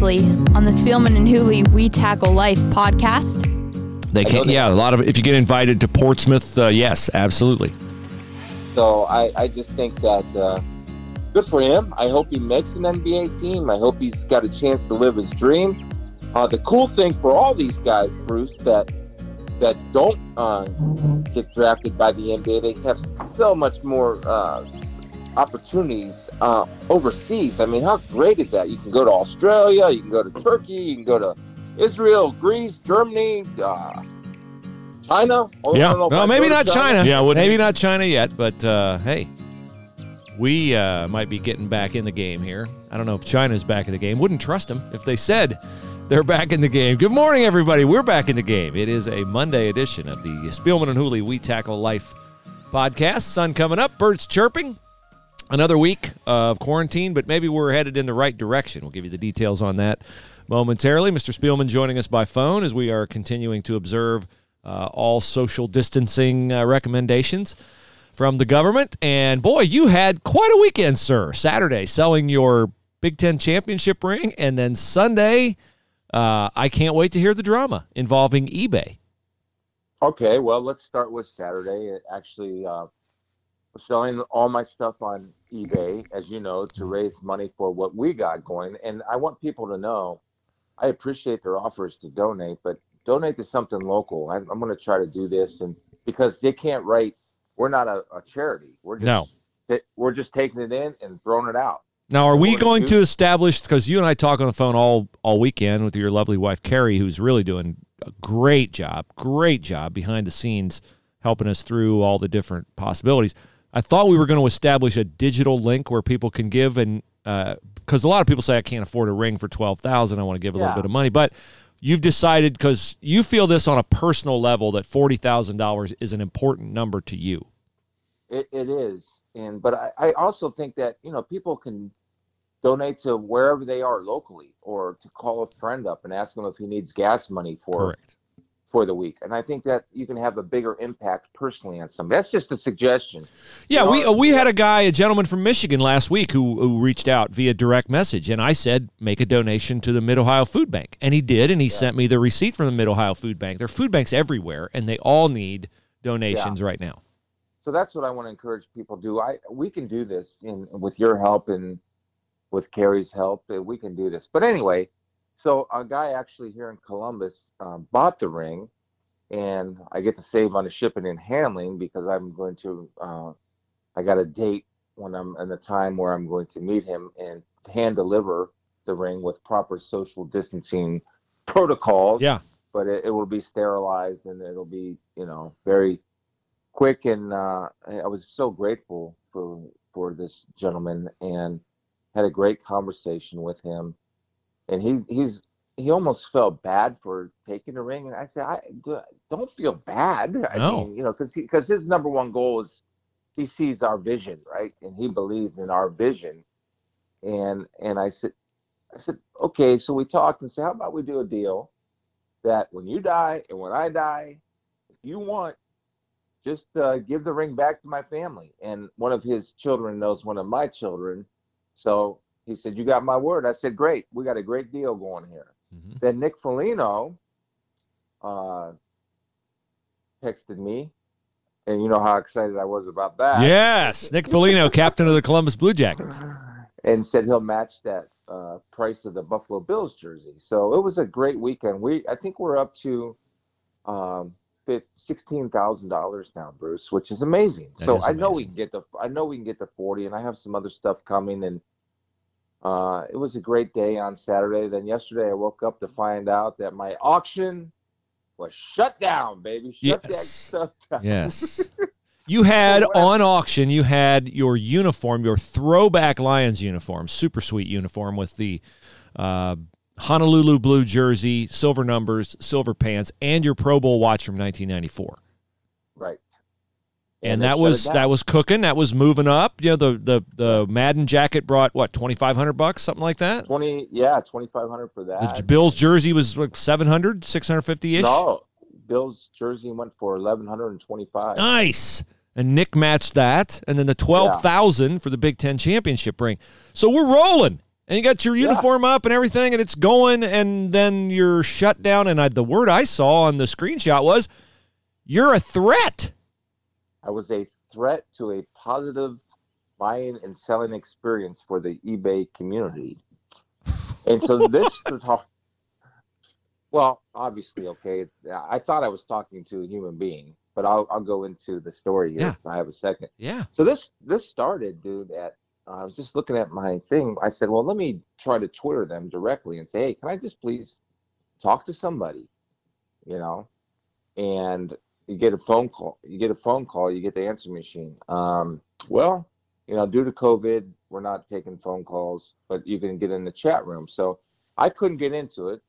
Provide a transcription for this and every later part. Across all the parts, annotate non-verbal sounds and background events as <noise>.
previously on the Spielman and Hooley We Tackle Life podcast. They can, they- yeah, a lot of. If you get invited to Portsmouth, uh, yes, absolutely. So I, I just think that uh, good for him. I hope he makes an NBA team. I hope he's got a chance to live his dream. Uh, the cool thing for all these guys, Bruce, that that don't uh, get drafted by the NBA, they have so much more uh, opportunities uh, overseas. I mean, how great is that? You can go to Australia, you can go to Turkey, you can go to Israel, Greece, Germany, uh, China. Oh, I Yeah. don't know if Well, maybe not China. Yeah, wouldn't maybe not China yet, but uh, hey, we uh, might be getting back in the game here. I don't know if China's back in the game. Wouldn't trust them if they said they're back in the game. Good morning, everybody. We're back in the game. It is a Monday edition of the Spielman and Hooley We Tackle Life podcast. Sun coming up, birds chirping. Another week of quarantine, but maybe we're headed in the right direction. We'll give you the details on that momentarily. Mr. Spielman joining us by phone as we are continuing to observe uh, all social distancing uh, recommendations from the government. And boy, you had quite a weekend, sir. Saturday selling your Big Ten championship ring, and then Sunday, uh, I can't wait to hear the drama involving eBay. Okay, well, let's start with Saturday. Actually, uh, selling all my stuff on eBay, as you know, to mm-hmm. raise money for what we got going. And I want people to know, I appreciate their offers to donate, but donate to something local. I'm, I'm going to try to do this, and because they can't write, we're not a, a charity. We're just No. we're just taking it in and throwing it out. Now, are we going to establish because you and I talk on the phone all all weekend with your lovely wife Carrie, who's really doing a great job, great job behind the scenes, helping us through all the different possibilities. I thought we were going to establish a digital link where people can give, and uh, because a lot of people say I can't afford a ring for twelve thousand, I want to give a little bit of money, but you've decided because you feel this on a personal level that forty thousand dollars is an important number to you. It, it is, and but I, I also think that you know people can donate to wherever they are locally, or to call a friend up and ask them if he needs gas money for Correct. For the week. And I think that you can have a bigger impact personally on somebody. That's just a suggestion. Yeah, You we know, uh, we had a guy, a gentleman from Michigan last week who, who reached out via direct message, and I said make a donation to the Mid Ohio Food Bank, and he did, and he sent me the receipt from the Mid Ohio Food Bank. There are food banks everywhere, and they all need donations right now. So that's what I want to encourage people to do. I we can do this in with your help and with Carrie's help. uh, We can do this. But anyway, so a guy actually here in Columbus um, bought the ring, and I get to save on the shipping and handling because I'm going to. Uh, I got a date when I'm in the time where I'm going to meet him and hand deliver the ring with proper social distancing protocols Yeah, but it, it will be sterilized and it'll be you know very quick and uh, I I was so grateful for for this gentleman and had a great conversation with him and he he's he almost felt bad for taking the ring and I said I don't feel bad I No. mean you know because because his number one goal is he sees our vision right and he believes in our vision and and I said I said okay so we talked and said how about we do a deal that when you die and when I die, if you want, just uh, give the ring back to my family. And one of his children knows one of my children. So he said, You got my word. I said, Great. We got a great deal going here. Mhm. Then Nick Foligno uh, texted me. And you know how excited I was about that. yes, Nick Foligno, <laughs> captain of the Columbus Blue Jackets. and said he'll match that uh, price of the Buffalo Bills jersey. So it was a great weekend. We I think we're up to um, sixteen thousand dollars now, Bruce, which is amazing. That so is I know we can get the I know we can get the forty, and I have some other stuff coming. And uh, it was a great day on Saturday. Then yesterday I woke up to find out that my auction was shut down, baby. Shut that Yes. stuff down. Yes. <laughs> You had on auction, you had your uniform, your throwback Lions uniform, super sweet uniform with the uh, Honolulu blue jersey, silver numbers, silver pants, and your Pro Bowl watch from 1994. right. And, that was that was cooking. That was moving up. You know, the the the Madden jacket brought what twenty five hundred bucks, something like that. twenty. Yeah, twenty five hundred for that. The Bills jersey was like 700, 650 ish. No, Bill's jersey went for eleven hundred and twenty-five. Nice. And Nick matched that, and then the twelve thousand for the Big Ten championship ring. So we're rolling. and you got your uniform up and everything, and it's going, and then you're shut down. And I, the word I saw on the screenshot was, "You're a threat." I was a threat to a positive buying and selling experience for the eBay community. And so this <laughs> well, obviously, okay. I thought I was talking to a human being, but I'll I'll go into the story here Yeah. if I have a second. Yeah. So this this started, dude. At I was just looking at my thing. I said, well, let me try to Twitter them directly and say, hey, can I just please talk to somebody? You know, and you get a phone call. You get a phone call. You get the answer machine. Um, well, you know, due to COVID, we're not taking phone calls, but you can get in the chat room. So I couldn't get into it.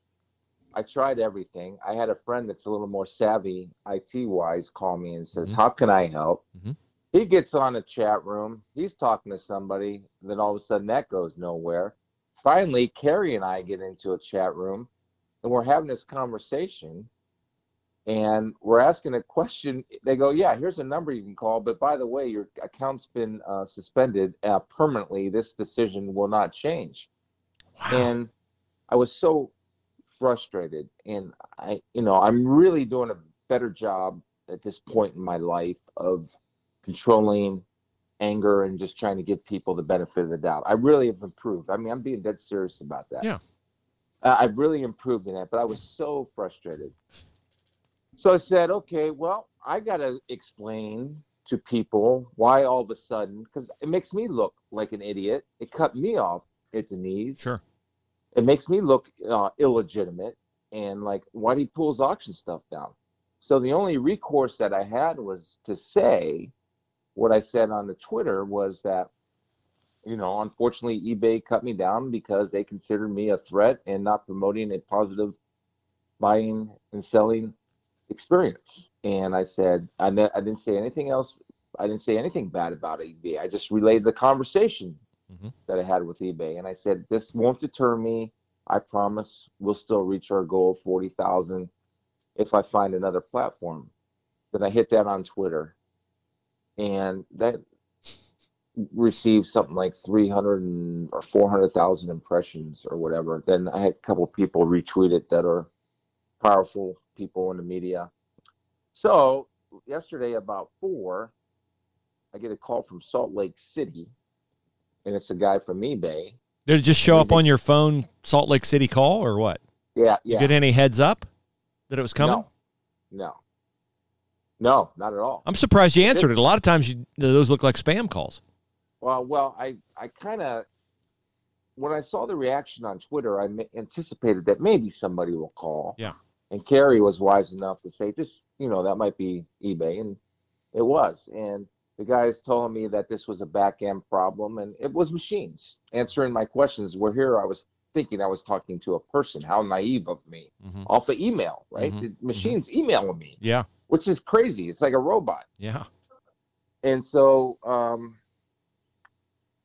I tried everything. I had a friend that's a little more savvy IT wise call me and says, Mhm. How can I help? Mhm. He gets on a chat room. He's talking to somebody. Then all of a sudden that goes nowhere. Finally, Carrie and I get into a chat room and we're having this conversation and we're asking a question. They go, Yeah, here's a number you can call. But by the way, your account's been uh, suspended uh, permanently. This decision will not change and I was so frustrated. And I, you know, I'm really doing a better job at this point in my life of controlling anger and just trying to give people the benefit of the doubt. I really have improved. I mean, I'm being dead serious about that. Yeah. Uh, I've really improved in that, but I was so frustrated. So I said, okay, well, I got to explain to people why all of a sudden, because it makes me look like an idiot. It cut me off at the knees Sure. it makes me look uh, illegitimate and like why do he pull his auction stuff down so the only recourse that i had was to say what i said on the twitter was that you know unfortunately ebay cut me down because they considered me a threat and not promoting a positive buying and selling experience. And i said i, ne- I didn't say anything else i didn't say anything bad about ebay. I just relayed the conversation Mhm. that i had with ebay. And i said this won't deter me. I promise we'll still reach our goal of 40000 if i find another platform. Then i hit that on twitter. And that received something like 300 and, or 400,000 impressions or whatever. Then I had a couple people retweet it that are powerful people in the media. So yesterday about four, I get a call from Salt Lake City, and it's a guy from eBay. Did it just show up on your phone, Salt Lake City call, or what? Yeah, Did You yeah. get any heads up that it was coming? No, no, no, not at all. I'm surprised you answered it. A lot of times you, those look like spam calls. Well, well, I, I kind of, when I saw the reaction on Twitter, I anticipated that maybe somebody will call. Yeah. And Carrie was wise enough to say, just, you know, that might be eBay. And it was. And the guys told me that this was a back end problem and it was machines answering my questions. Where here I was thinking I was talking to a person. How naive of me. Mhm. Off of email, right? Mhm, The machines emailing me, Yeah. which is crazy. It's like a robot Yeah. and so um,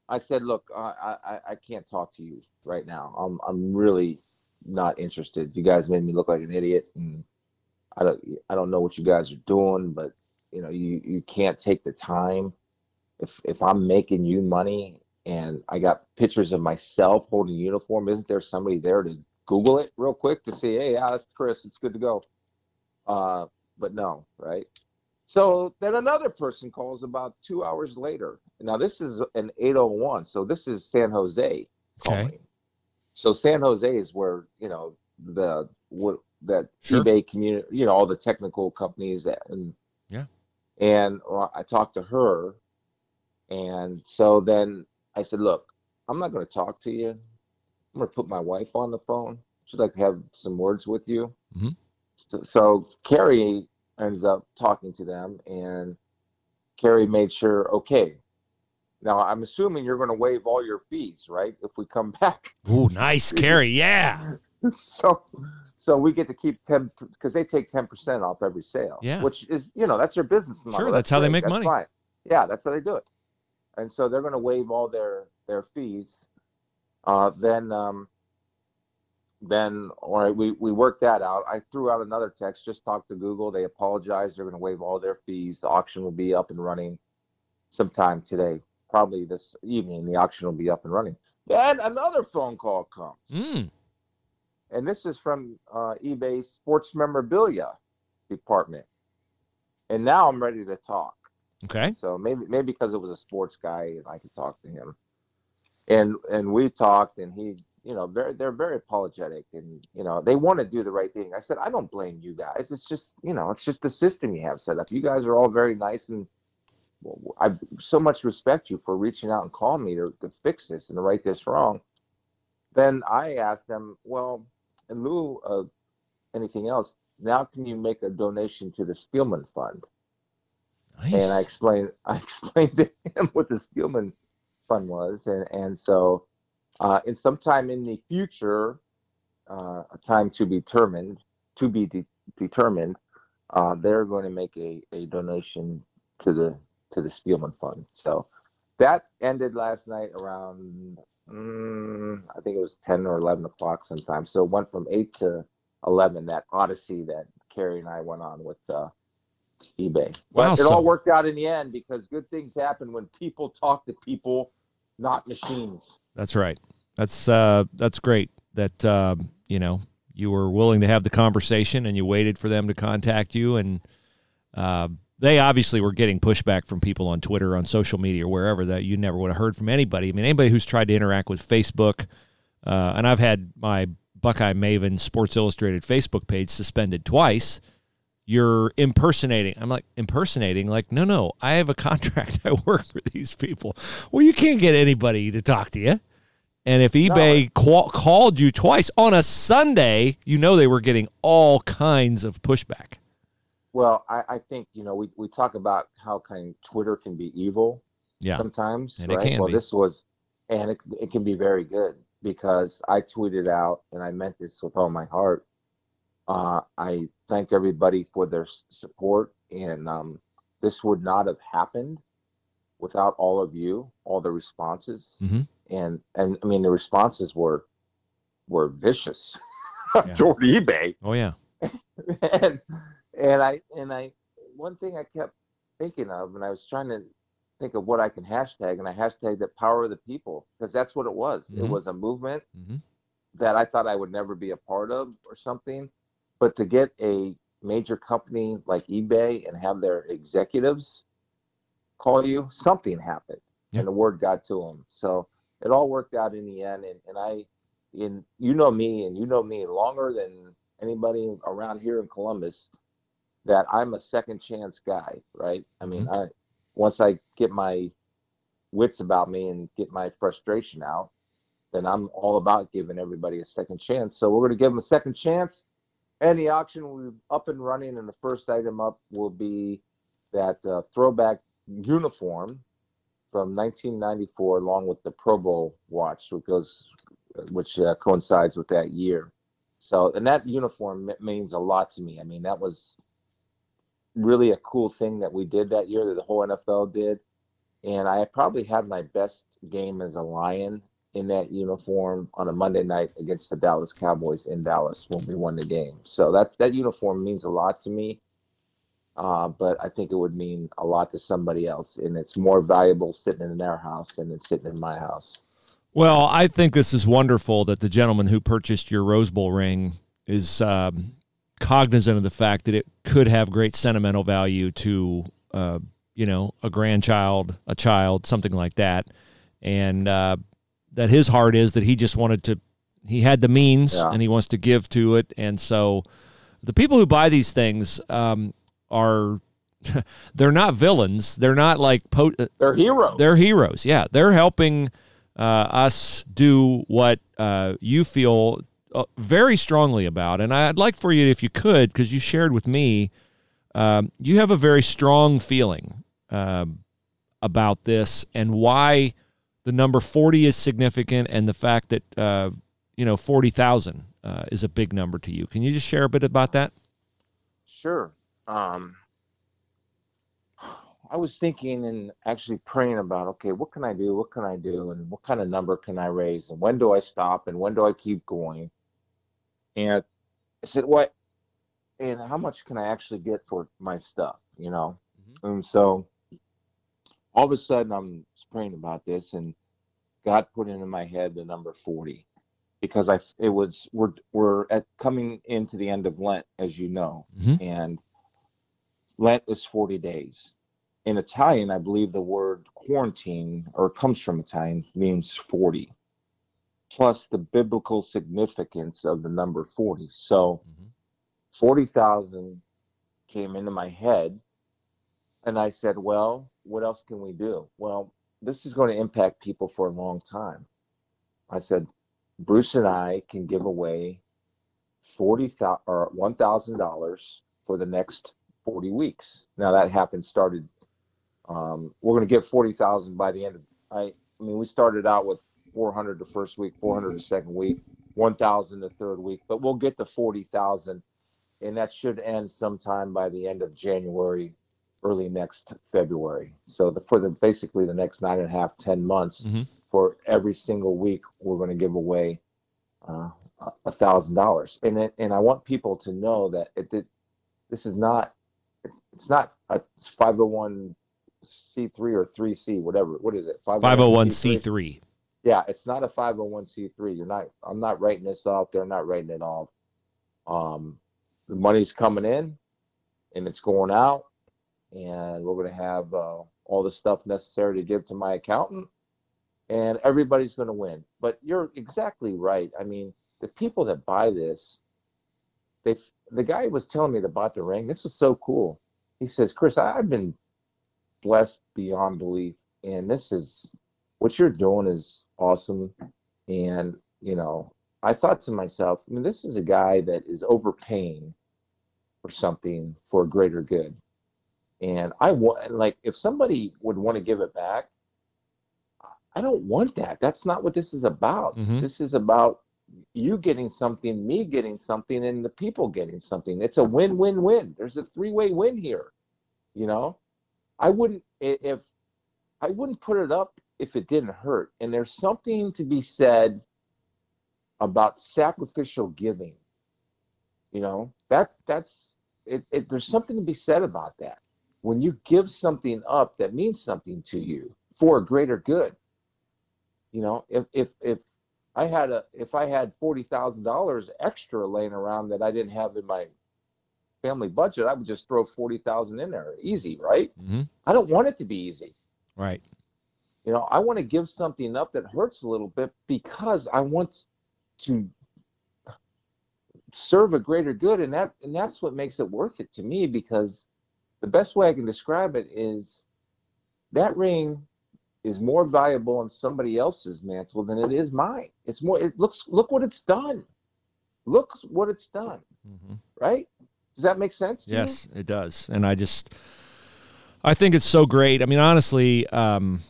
I said, "Look, I, I I can't talk to you right now. I'm I'm really not interested. You guys made me look like an idiot, and I don't I don't know what you guys are doing, but you know you you can't take the time. If if I'm making you money and I got pictures of myself holding a uniform, isn't there somebody there to Google it real quick to see? hey, yeah, that's Chris, it's good to go. Uh, but no, right? So then another person calls about two hours later. Now this is an 801, so this is San Jose calling. Okay. So San Jose is where you know the what that Sure. eBay community, you know, all the technical companies that, and Yeah. And well, I talked to her, and so then I said, "Look, I'm not going to talk to you. I'm going to put my wife on the phone. She'd like to have some words with you." Mhm. So, so Carrie ends up talking to them, and Carrie made sure, okay. Now I'm assuming you're going to waive all your fees, right? If we come <laughs> back, Ooh, nice, Carrie. Yeah. <laughs> so so we get to keep 10 because they take 10% off every sale Yeah. which is you know that's their business model. Sure, that's how they make That's money. fine. yeah that's how they do it and so they're going to waive all their their fees uh, then um, then all right we, we worked that out i threw out another text just talked to google they apologized they're going to waive all their fees the auction will be up and running sometime today probably this evening the auction will be up and running Then another phone call comes, Mm. and this is from uh, eBay Sports Memorabilia Department. And now I'm ready to talk. Okay. So maybe maybe because it was a sports guy and I could talk to him. And and we talked and he, you know, very they're very apologetic and you know, they want to do the right thing. I said, I don't blame you guys. It's just, you know, it's just the system you have set up. You guys are all very nice and I so much respect you for reaching out and calling me to, to fix this and to right this wrong. Then I asked them, well, in lieu of anything else, now can you make a donation to the Spielman Fund? Nice. and I explained <laughs> I explained to him what the Spielman Fund was, and and so uh, in sometime in the future, uh, a time to be determined, to be de- determined, uh, they're going to make a, a donation to the to the Spielman Fund. So that ended last night around mm, I think it was ten or eleven o'clock sometime. So it went from eight to eleven. That odyssey that Carrie and I went on with. Uh, eBay. Wow, it so- all worked out in the end because good things happen when people talk to people, not machines. That's right. That's uh, that's great. That uh, you know you were willing to have the conversation and you waited for them to contact you, and uh, they obviously were getting pushback from people on Twitter, on social media, wherever that you never would have heard from anybody. I mean, anybody who's tried to interact with Facebook, uh, and I've had my Buckeye Maven Sports Illustrated Facebook page suspended twice. You're impersonating. I'm like impersonating. Like, no, no. I have a contract. <laughs> I work for these people. Well, you can't get anybody to talk to you. And if eBay call, called you twice on a Sunday, you know they were getting all kinds of pushback. Well, I, I think you know we, we talk about how kind of Twitter can be evil Yeah. sometimes, And it right? can well, be. this was, and it, it can be very good because I tweeted out, and I meant this with all my heart. Uh, I thanked everybody for their support, and um, this would not have happened without all of you, all the responses, Mhm. and and I mean the responses were were vicious Yeah. <laughs> toward eBay Oh yeah. <laughs> and and I and I one thing I kept thinking of, and I was trying to think of what I can hashtag, and I hashtagged the power of the people because that's what it was. It Mhm. was a movement Mhm. that I thought I would never be a part of or something, but to get a major company like eBay and have their executives call you, something happened, Yeah. and the word got to them. So it all worked out in the end, and, and I, in you know me, and you know me longer than anybody around here in Columbus, that I'm a second chance guy, right? I mean, I once I get my wits about me and get my frustration out, then I'm all about giving everybody a second chance. So we're going to give them a second chance. And the auction will be up and running, and the first item up will be that uh, throwback uniform from 1994, along with the Pro Bowl watch, which goes, which uh, coincides with that year. So, and that uniform means a lot to me. I mean, that was really a cool thing that we did that year, that the whole NFL did. And I probably had my best game as a Lion in that uniform on a Monday night against the Dallas Cowboys in Dallas when we won the game. So that that uniform means a lot to me. Uh, but I think it would mean a lot to somebody else, and it's more valuable sitting in their house than it's sitting in my house. Well, I think this is wonderful that the gentleman who purchased your Rose Bowl ring is um, cognizant of the fact that it could have great sentimental value to, uh, you know, a grandchild, a child, something like that, and uh, that his heart is that he just wanted to, he had the means Yeah. and he wants to give to it, and so the people who buy these things um, are. <laughs> They're not villains. They're not like po- They're heroes. they're heroes. Yeah, they're helping uh, us do what uh, you feel uh, very strongly about. And I'd like for you, if you could, because you shared with me, um, you have a very strong feeling um, about this and why the number 40 is significant and the fact that, uh, you know, 40,000 uh, is a big number to you. Can you just share a bit about that? Sure. Um, I was thinking and actually praying about, okay, what can I do? What can I do? And what kind of number can I raise? And when do I stop? And when do I keep going? And I said, what? And how much can I actually get for my stuff? You know? And so all of a sudden I'm praying about this and God put into my head the number 40 because I it was we're we're at coming into the end of Lent as you know Mhm. and Lent is 40 days. In Italian, I believe the word quarantine or comes from Italian means 40 plus the biblical significance of the number 40. So Mhm. 40,000 came into my head and I said, well, what else can we do? Well, this is going to impact people for a long time. I said, Bruce and I can give away forty thousand or one thousand dollars for the next forty weeks. Now that happened started. Um, we're going to give forty thousand by the end of. I, I mean, we started out with four hundred the first week, four hundred the second week, one thousand the third week, but we'll get to forty thousand, and that should end sometime by the end of January, early next February. So the for the basically the next nine and a half, ten months Mhm. for every single week, we're going to give away uh, a thousand dollars. And it, and I want people to know that it, it this is not it's not a 501c3 or 3c whatever. What is it? 501c3. Yeah, it's not a 501c3. You're not. I'm not writing this off. They're not writing it off. Um, the money's coming in, and it's going out, and we're going to have uh, all the stuff necessary to give to my accountant, and everybody's going to win. But you're exactly right. I mean, the people that buy this, they the guy was telling me that bought the ring. This was so cool. He says, Chris, I've been blessed beyond belief, and this is what you're doing is awesome. And, you know, I thought to myself, I mean, this is a guy that is overpaying for something for a greater good. And I want, like, if somebody would want to give it back, I don't want that. That's not what this is about. Mhm. This is about you getting something, me getting something, and the people getting something. It's a win win win. There's a three way win here. You know, I wouldn't, if, I wouldn't put it up if it didn't hurt. And there's something to be said about sacrificial giving. You know, that that's it, it there's something to be said about that. When you give something up that means something to you for a greater good. You know, if if if I had a if I had forty thousand dollars extra laying around that I didn't have in my family budget, I would just throw forty thousand in there. Easy, right? hmm I don't want it to be easy. Right. You know, I want to give something up that hurts a little bit because I want to serve a greater good, and that and that's what makes it worth it to me. Because the best way I can describe it is that ring is more valuable in somebody else's mantle than it is mine. It's more. It looks. Look what it's done. Look what it's done. hmm Right? Does that make sense? to you? Yes, it does. And I just, I think it's so great. I mean, honestly, um,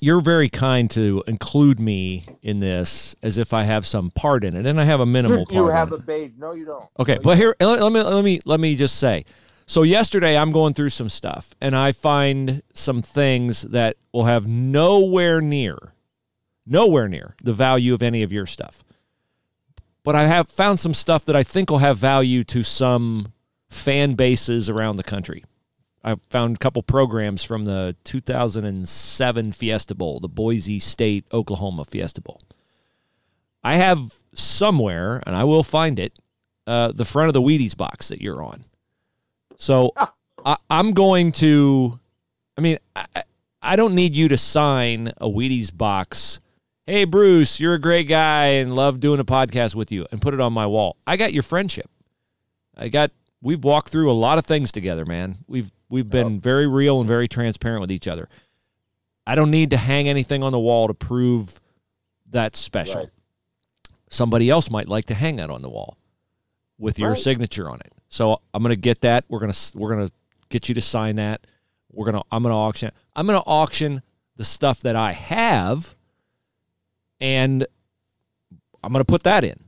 you're very kind to include me in this as if I have some part in it, and I have a minimal You, part. you have a beige. No, you don't. Okay, No, you but here let, let me let me let me just say. So yesterday I'm going through some stuff and I find some things that will have nowhere near nowhere near the value of any of your stuff. But I have found some stuff that I think will have value to some fan bases around the country. I found a couple programs from the 2007 Fiesta Bowl, the Boise State Oklahoma Fiesta Bowl. I have somewhere, and I will find it, uh, the front of the Wheaties box that you're on. So I, I'm going to, I mean, I, I- I don't need you to sign a Wheaties box. Hey, Bruce, you're a great guy and love doing a podcast with you and put it on my wall. I got your friendship. I got, we've walked through a lot of things together, man. We've, we've been very real and very transparent with each other. I don't need to hang anything on the wall to prove that's special. Right. Somebody else might like to hang that on the wall with your Right. signature on it. So I'm going to get that. We're going to we're going to get you to sign that. We're going to I'm going to auction I'm going to auction the stuff that I have and I'm going to put that in.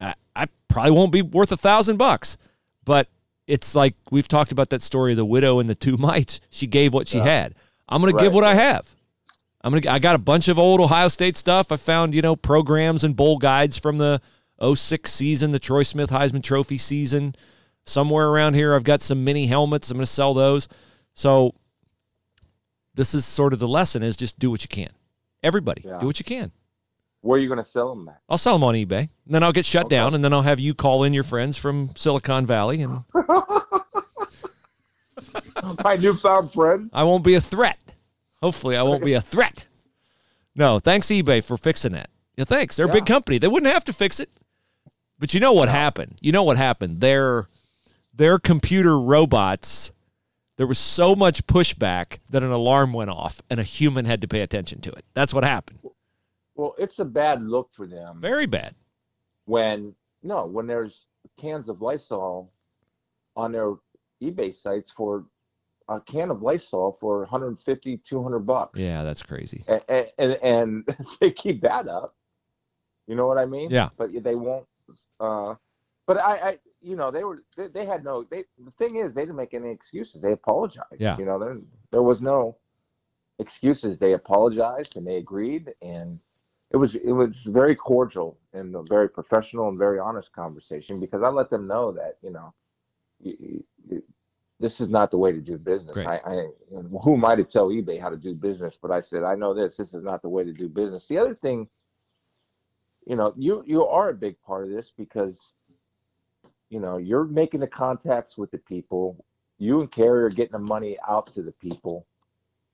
I, I probably won't be worth a thousand bucks, but it's like we've talked about that story of the widow and the two <laughs> mites. She gave what she Yeah. had. I'm going to give what I have. I'm gonna. I got a bunch of old Ohio State stuff. I found you know programs and bowl guides from the 06 season, the Troy Smith Heisman Trophy season. Somewhere around here, I've got some mini helmets. I'm gonna sell those. So this is sort of the lesson: is just do what you can. Everybody, Yeah. do what you can. Where are you going to sell them at? I'll sell them on eBay. And then I'll get shut Okay. down, and then I'll have you call in your friends from Silicon Valley, and <laughs> My newfound friends. I won't be a threat. Hopefully, I won't be a threat. No, thanks eBay for fixing that. Yeah, thanks. They're a big company. They wouldn't have to fix it. But you know what happened? You know what happened? Their their computer robots. There was so much pushback that an alarm went off, and a human had to pay attention to it. That's what happened. Well, it's a bad look for them Very bad. when no, when there's cans of Lysol on their eBay sites for a can of Lysol for 150, 200 bucks. Yeah, that's crazy. and, and, and <laughs> they keep that up. You know what I mean? Yeah. But they won't. Uh, but I, I, you know, they were they, they had no. They the thing is, they didn't make any excuses. They apologized. Yeah. You know, there there was no excuses. They apologized and they agreed, and it was it was very cordial and a very professional and very honest conversation because I let them know that you know. You, you, this is not the way to do business. Great. I, I who am I to tell eBay how to do business? But I said I know this. This is not the way to do business. The other thing, you know, you you are a big part of this because, you know, you're making the contacts with the people. You and Carrie are getting the money out to the people,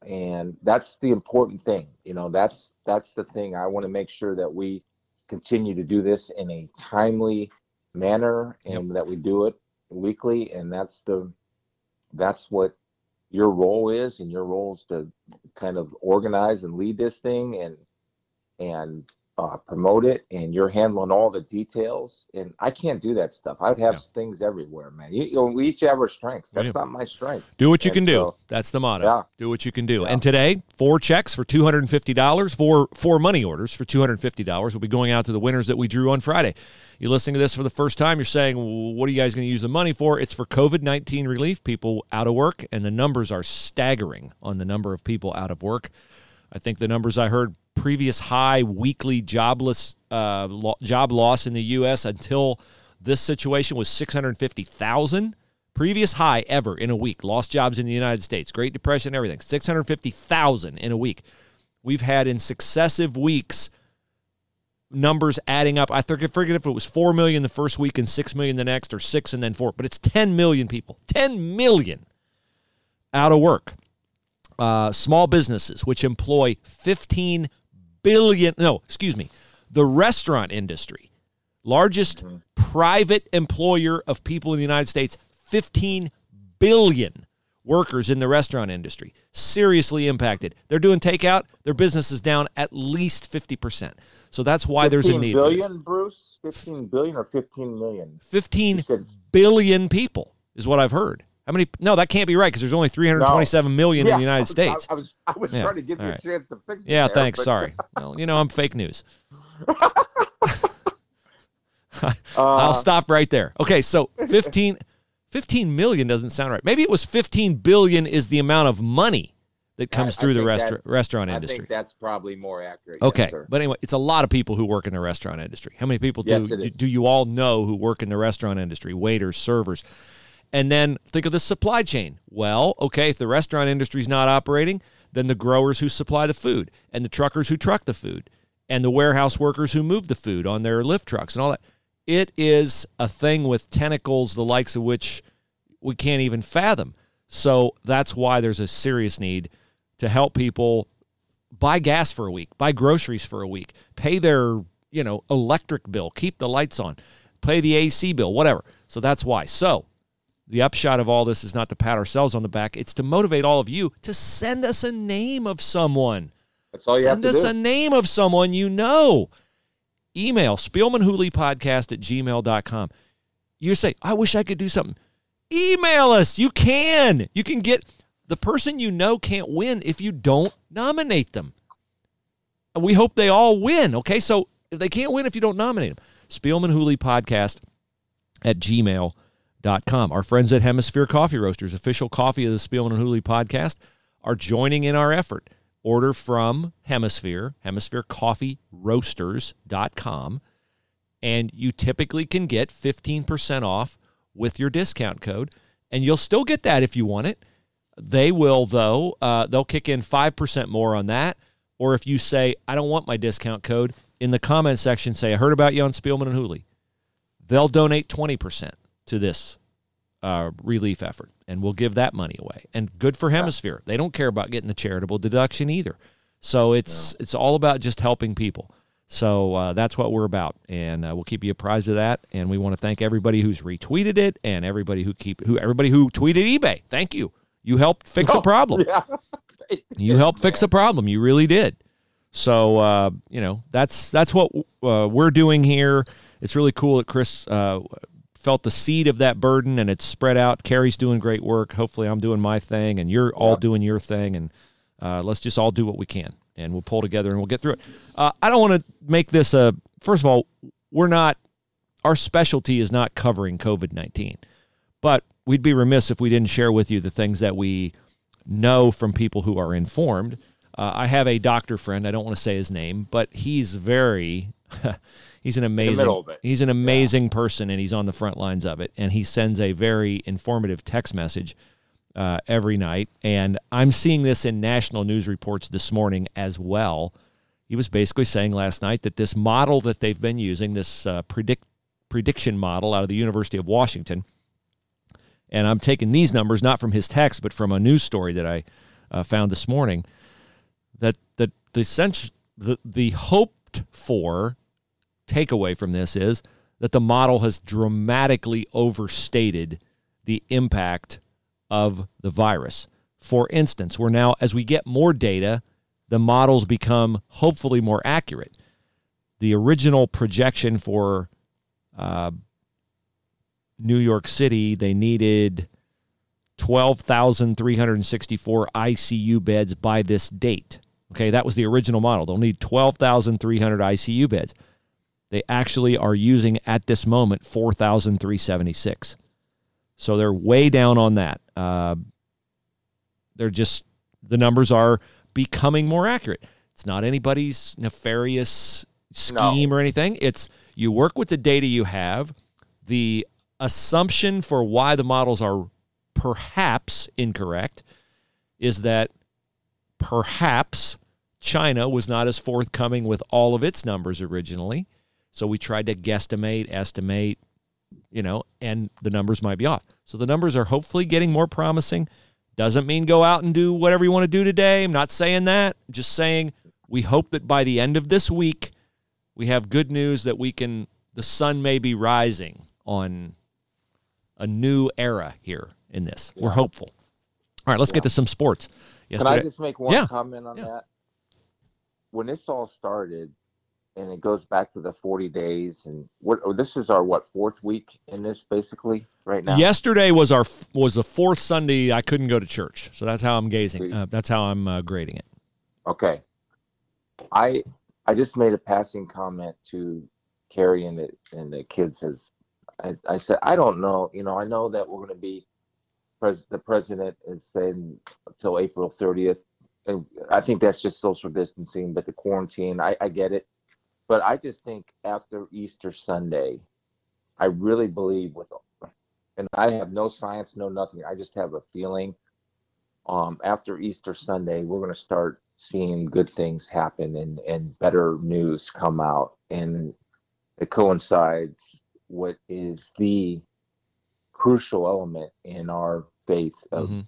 and that's the important thing. You know, that's that's the thing. I want to make sure that we continue to do this in a timely manner and that we do it weekly, and that's the that's what your role is and your role is to kind of organize and lead this thing and and uh, promote it and you're handling all the details and i can't do that stuff i would have Yeah. things everywhere man you, you know, we each have our strengths that's do. not my strength Do what you And can do. so- That's the motto. Yeah. Do what you can do. Yeah. And today, four checks for two hundred and fifty dollars, four four money orders for two hundred and fifty dollars will be going out to the winners that we drew on Friday. You're listening to this for the first time. You're saying, well, "What are you guys going to use the money for?" It's for COVID nineteen relief. People out of work, and the numbers are staggering on the number of people out of work. I think the numbers I heard previous high weekly jobless uh, lo- job loss in the U.S. until this situation was 650,000. Previous high ever in a week. Lost jobs in the United States. Great Depression, everything. 650,000 in a week. We've had in successive weeks numbers adding up. I forget, forget if it was 4 million the first week and 6 million the next, or 6 and then 4, but it's 10 million people. 10 million out of work uh, small businesses, which employ 15 billion, no, excuse me, the restaurant industry, largest mm-hmm. private employer of people in the United States, 15 billion workers in the restaurant industry, seriously impacted. They're doing takeout, their business is down at least 50%. So that's why there's a 15 need billion bruce 15 billion or 15 million 15 You said- billion people is what I've heard. How many? No, that can't be right because there's only 327 million in Yeah, the United I was- States. i, I was i was Yeah, trying to give you all a right. chance to fix it Yeah, there, thanks. but, Sorry. <laughs> Well, you know, I'm fake news. <laughs> uh, I'll stop right there. Okay, so 15, 15 million doesn't sound right. Maybe it was 15 billion is the amount of money that comes I through the think restaurant industry. think that's probably more accurate Okay, sir. but anyway, it's a lot of people who work in the restaurant industry. How many people do Yes, do, do you all know who work in the restaurant industry? Waiters, servers. And then think of the supply chain. Well, okay, if the restaurant industry is not operating, then the growers who supply the food and the truckers who truck the food and the warehouse workers who move the food on their lift trucks and all that. It is a thing with tentacles the likes of which we can't even fathom. So that's why there's a serious need to help people buy gas for a week, buy groceries for a week, pay their, you know, electric bill, keep the lights on, pay the AC bill, whatever. So that's why. So the upshot of all this is not to pat ourselves on the back, it's to motivate all of you to send us a name of someone. that's all you Send have to do. Send us do a name of someone you know. Email spielmanhooleypodcast at gmail.com. You say, I wish I could do something. Email us. You can. You can get the person you know can't win if you don't nominate them. And we hope they all win. Okay. So if they can't win if you don't nominate them, Spielman Hooley podcast at gmail.com. Our friends at Hemisphere Coffee Roasters, official coffee of the Spielman and Hooley podcast, are joining in our effort. Order from Hemisphere, hemispherecoffeeroasters.com, and you typically can get 15% off with your discount code, and you'll still get that if you want it. They will, though, uh, they'll kick in 5% more on that, or if you say, I don't want my discount code, in the comment section say, I heard about you on Spielman and Hooley. They'll donate 20% to this uh, relief effort, and we'll give that money away. And good for Hemisphere. They don't care about getting the charitable deduction either. So it's it's all about just helping people. So uh, that's what we're about, and uh, we'll keep you apprised of that. And we want to thank everybody who's retweeted it, and everybody who keep who everybody who tweeted eBay. Thank you. You helped fix a problem. Yeah. <laughs> You helped fix a problem. You really did. So uh, you know that's that's what uh, we're doing here. It's really cool that Chris uh, felt the seed of that burden and it's spread out. Carrie's doing great work. Hopefully, I'm doing my thing, and you're all Yep. doing your thing, and uh, let's just all do what we can, and we'll pull together and we'll get through it. Uh, I don't want to make this a. First of all, we're not. Our specialty is not covering COVID nineteen, but we'd be remiss if we didn't share with you the things that we know from people who are informed. Uh, I have a doctor friend. I don't want to say his name, but he's very. <laughs> he's an amazing. middle of it. He's an amazing person, and he's on the front lines of it. And he sends a very informative text message uh, every night. And I'm seeing this in national news reports this morning as well. He was basically saying last night that this model that they've been using, this uh, predict prediction model out of the University of Washington, and I'm taking these numbers not from his text, but from a news story that I uh, found this morning. That that the sense the the hoped for takeaway from this is that the model has dramatically overstated the impact of the virus. For instance, we're now as we get more data, the models become hopefully more accurate. The original projection for uh, New York City, they needed 12,364 ICU beds by this date. Okay, that was the original model. They'll need 12,300 ICU beds. They actually are using at this moment 4,376. So they're way down on that. Uh, they're just, the numbers are becoming more accurate. It's not anybody's nefarious scheme or anything. It's you work with the data you have. The assumption for why the models are perhaps incorrect is that perhaps China was not as forthcoming with all of its numbers originally. So we tried to guesstimate, estimate, you know, and the numbers might be off. So the numbers are hopefully getting more promising. Doesn't mean go out and do whatever you want to do today. I'm not saying that. Just saying we hope that by the end of this week, we have good news that we can, the sun may be rising on a new era here in this. We're hopeful. All right, let's get to some sports. Can I just make one Yeah. comment on Yeah. that? When this all started, and it goes back to the 40 days, and what oh, this is our what fourth week in this basically right now. yesterday was our was the fourth Sunday I couldn't go to church, so that's how I'm gazing. Uh, that's how I'm uh, grading it. Okay. I I just made a passing comment to Carrie and the and the kids as I, I said I don't know you know I know that we're going to be pres- the president is saying until April 30th and I think that's just social distancing but the quarantine I, I get it but I just think after Easter Sunday I really believe with and I have no science no nothing I just have a feeling um, after Easter Sunday, we're going to start seeing good things happen and, and better news come out. And it coincides what is the crucial element in our faith of Mhm.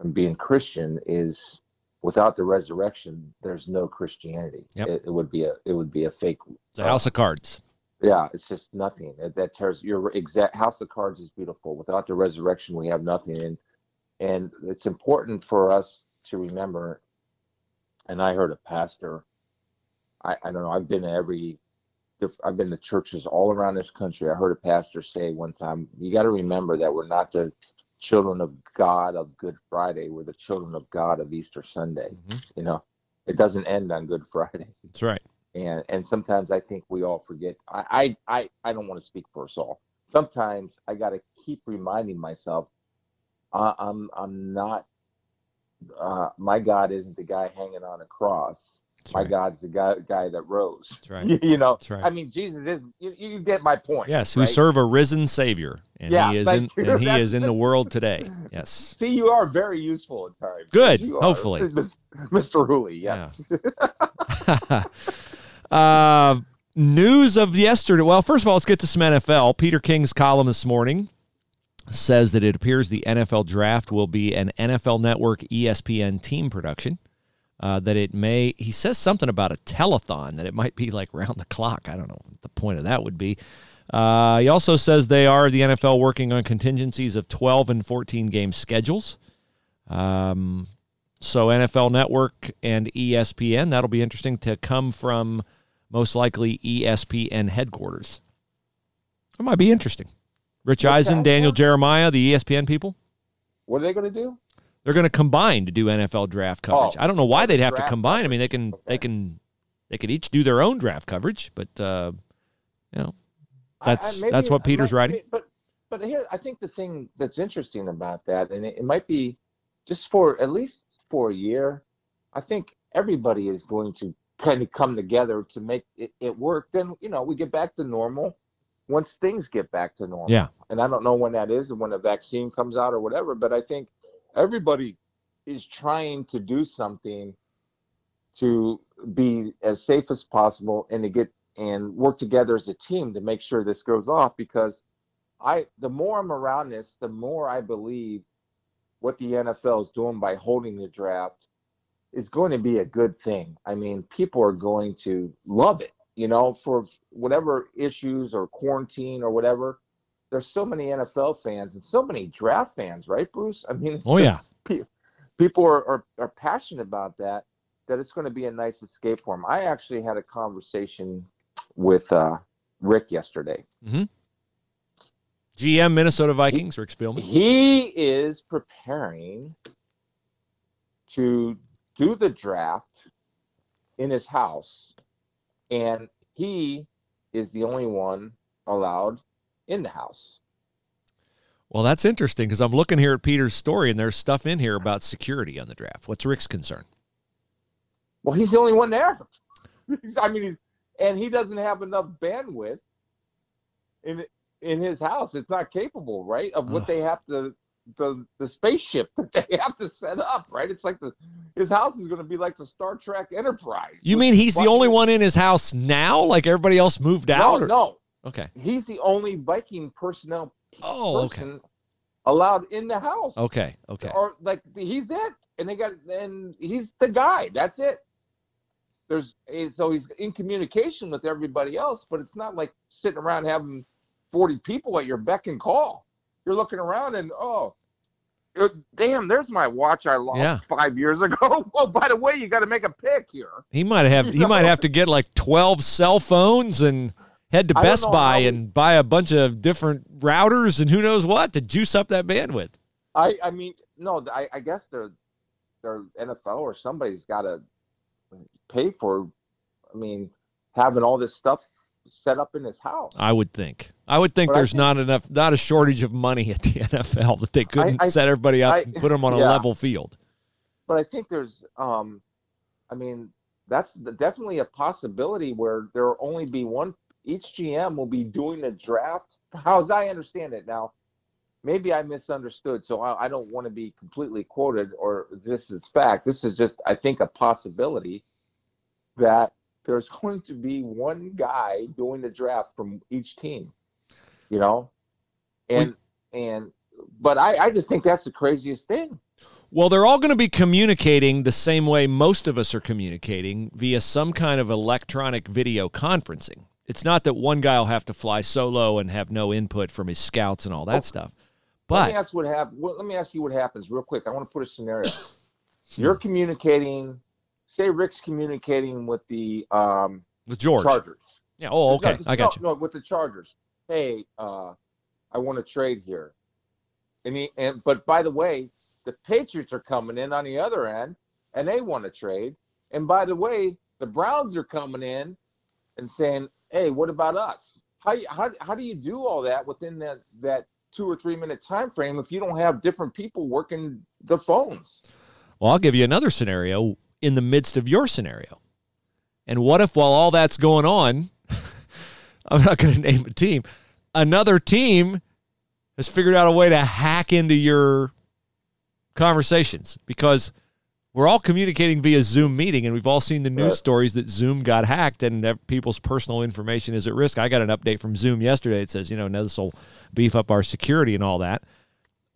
and being Christian is without the resurrection, there's no Christianity. Yep. It, it would be a it would be a fake. It's a house of cards. Yeah, it's just nothing. That, that tears your exact house of cards is beautiful. Without the resurrection, we have nothing. And and it's important for us to remember. And I heard a pastor. I, I don't know. I've been to every. I've been to churches all around this country. I heard a pastor say one time, "You got to remember that we're not the children of God of Good Friday. We're the children of God of Easter Sunday. Mhm. You know, it doesn't end on Good Friday." That's right. and and sometimes I think we all forget. I I I, I don't want to speak for us all. Sometimes I got to keep reminding myself, uh, I'm I'm not. Uh, my God isn't the guy hanging on a cross. That's my right. God's the guy guy that rose. That's right. <laughs> You, know. That's right. I mean, Jesus is. You, you get my point. Yes, we right? serve a risen Savior, and Yeah, he is in you. and he That's- is in the <laughs> world today. Yes. See, you are very useful at times. Good, You hopefully. <laughs> Mr. Hooley. Yes. uh, news of yesterday. Well, first of all, let's get to some NFL. Peter King's column this morning says that it appears the NFL draft will be an NFL Network ESPN team production. Uh, that it may, he says something about a telethon, that it might be like round the clock. I don't know what the point of that would be. Uh, he also says they are, the NFL, working on contingencies of 12 and 14 game schedules. Um, so NFL Network and ESPN, that'll be interesting to come from most likely ESPN headquarters. That might be interesting. Rich Eisen, Daniel? Jeremiah, the ESPN people, What are they going to do? They're going to combine to do NFL draft coverage. Oh, I don't know why oh, they'd have to combine. I mean, they can they can they could each do their own draft coverage, but uh, you know, I- I- That's- maybe- that's what Peter's might- writing? But but here, I think the thing that's interesting about that, and it, it might be just for at least for a year, I think everybody is going to kind of come together to make it, it work. Then you know we get back to normal once things get back to normal. Yeah. And I don't know when that is and when a vaccine comes out or whatever, but I think everybody is trying to do something to be as safe as possible and to get and work together as a team to make sure this goes off because I the more I'm around this, the more I believe what the NFL is doing by holding the draft is going to be a good thing. I mean, people are going to love it, you know, for whatever issues or quarantine or whatever. There's so many NFL fans and so many draft fans, right, Bruce? I mean, it's Oh, yeah. pe- people are, are, are passionate about that, that it's going to be a nice escape for them. I actually had a conversation with uh, Rick yesterday. GM Minnesota Vikings, Rick Spielman. He is preparing to do the draft in his house, and he is the only one allowed in the house. Well, that's interesting because I'm looking here at Peter's story, and there's stuff in here about security on the draft. What's Rick's concern? Well, he's the only one there. <laughs> I mean, he's, and he doesn't have enough bandwidth in in his house. It's not capable, right, of what Ugh. they have to the the spaceship <laughs> that they have to set up, right? It's like the his house is going to be like the Star Trek Enterprise. You mean he's the only one in his house now? Like everybody else moved No, out? or- no, Okay. he's the only Viking personnel Oh, okay. allowed in the house. Okay. Okay. Or like he's it, and they got and he's the guy. That's it. There's so he's in communication with everybody else, but it's not like sitting around having forty people at your beck and call. You're looking around and oh, uh, damn, there's my watch I lost Yeah. five years ago. <laughs> Oh, by the way, you got to make a pick here. He might have. He <laughs> might have to get like twelve cell phones and head to Best Buy and buy a bunch of different routers and who knows what to juice up that bandwidth. I I mean, no, I, I guess they're they're NFL or somebody's got to pay for. I mean, having all this stuff set up in his house. I would think. I would think But there's think- not enough, not a shortage of money at the <laughs> NFL that they couldn't I- set everybody up I- and put them on a level field. but I think there's, um, I mean, that's definitely a possibility where there will only be one. Each GM will be doing a draft. How as I understand it now, maybe I misunderstood, so I, I don't want to be completely quoted or this is fact. This is just, I think, a possibility that there's <laughs> going to be one guy doing the draft from each team. You know, and and but I, I just think that's the craziest thing. Well, they're all going to be communicating the same way most of us are communicating via some kind of electronic video conferencing. It's not that one guy will have to fly solo and have no input from his scouts and all that Oh. stuff. let me But ask what hap- what, Let me ask you what happens real quick. I want to put a scenario. <coughs> You're communicating. Say Rick's communicating with the um, with George. Chargers. Yeah. Oh, okay. No, just- I got you. no, No, with the Chargers. Hey, uh, I want to trade here. And he and but by the way, the Patriots are coming in on the other end, and they want to trade. And by the way, the Browns are coming in and saying, "Hey, what about us?" How how how do you do all that within that that two or three minute time frame if you don't have different people working the phones? Well, I'll give you another scenario in the midst of your scenario. And what if, while all that's going on, <laughs> I'm not going to name a team, another team has figured out a way to hack into your conversations? Because we're all communicating via Zoom meeting, and we've all seen the news Right. stories that Zoom got hacked and people's personal information is at risk. I got an update from Zoom yesterday. It says, you know, now this will beef up our security and all that.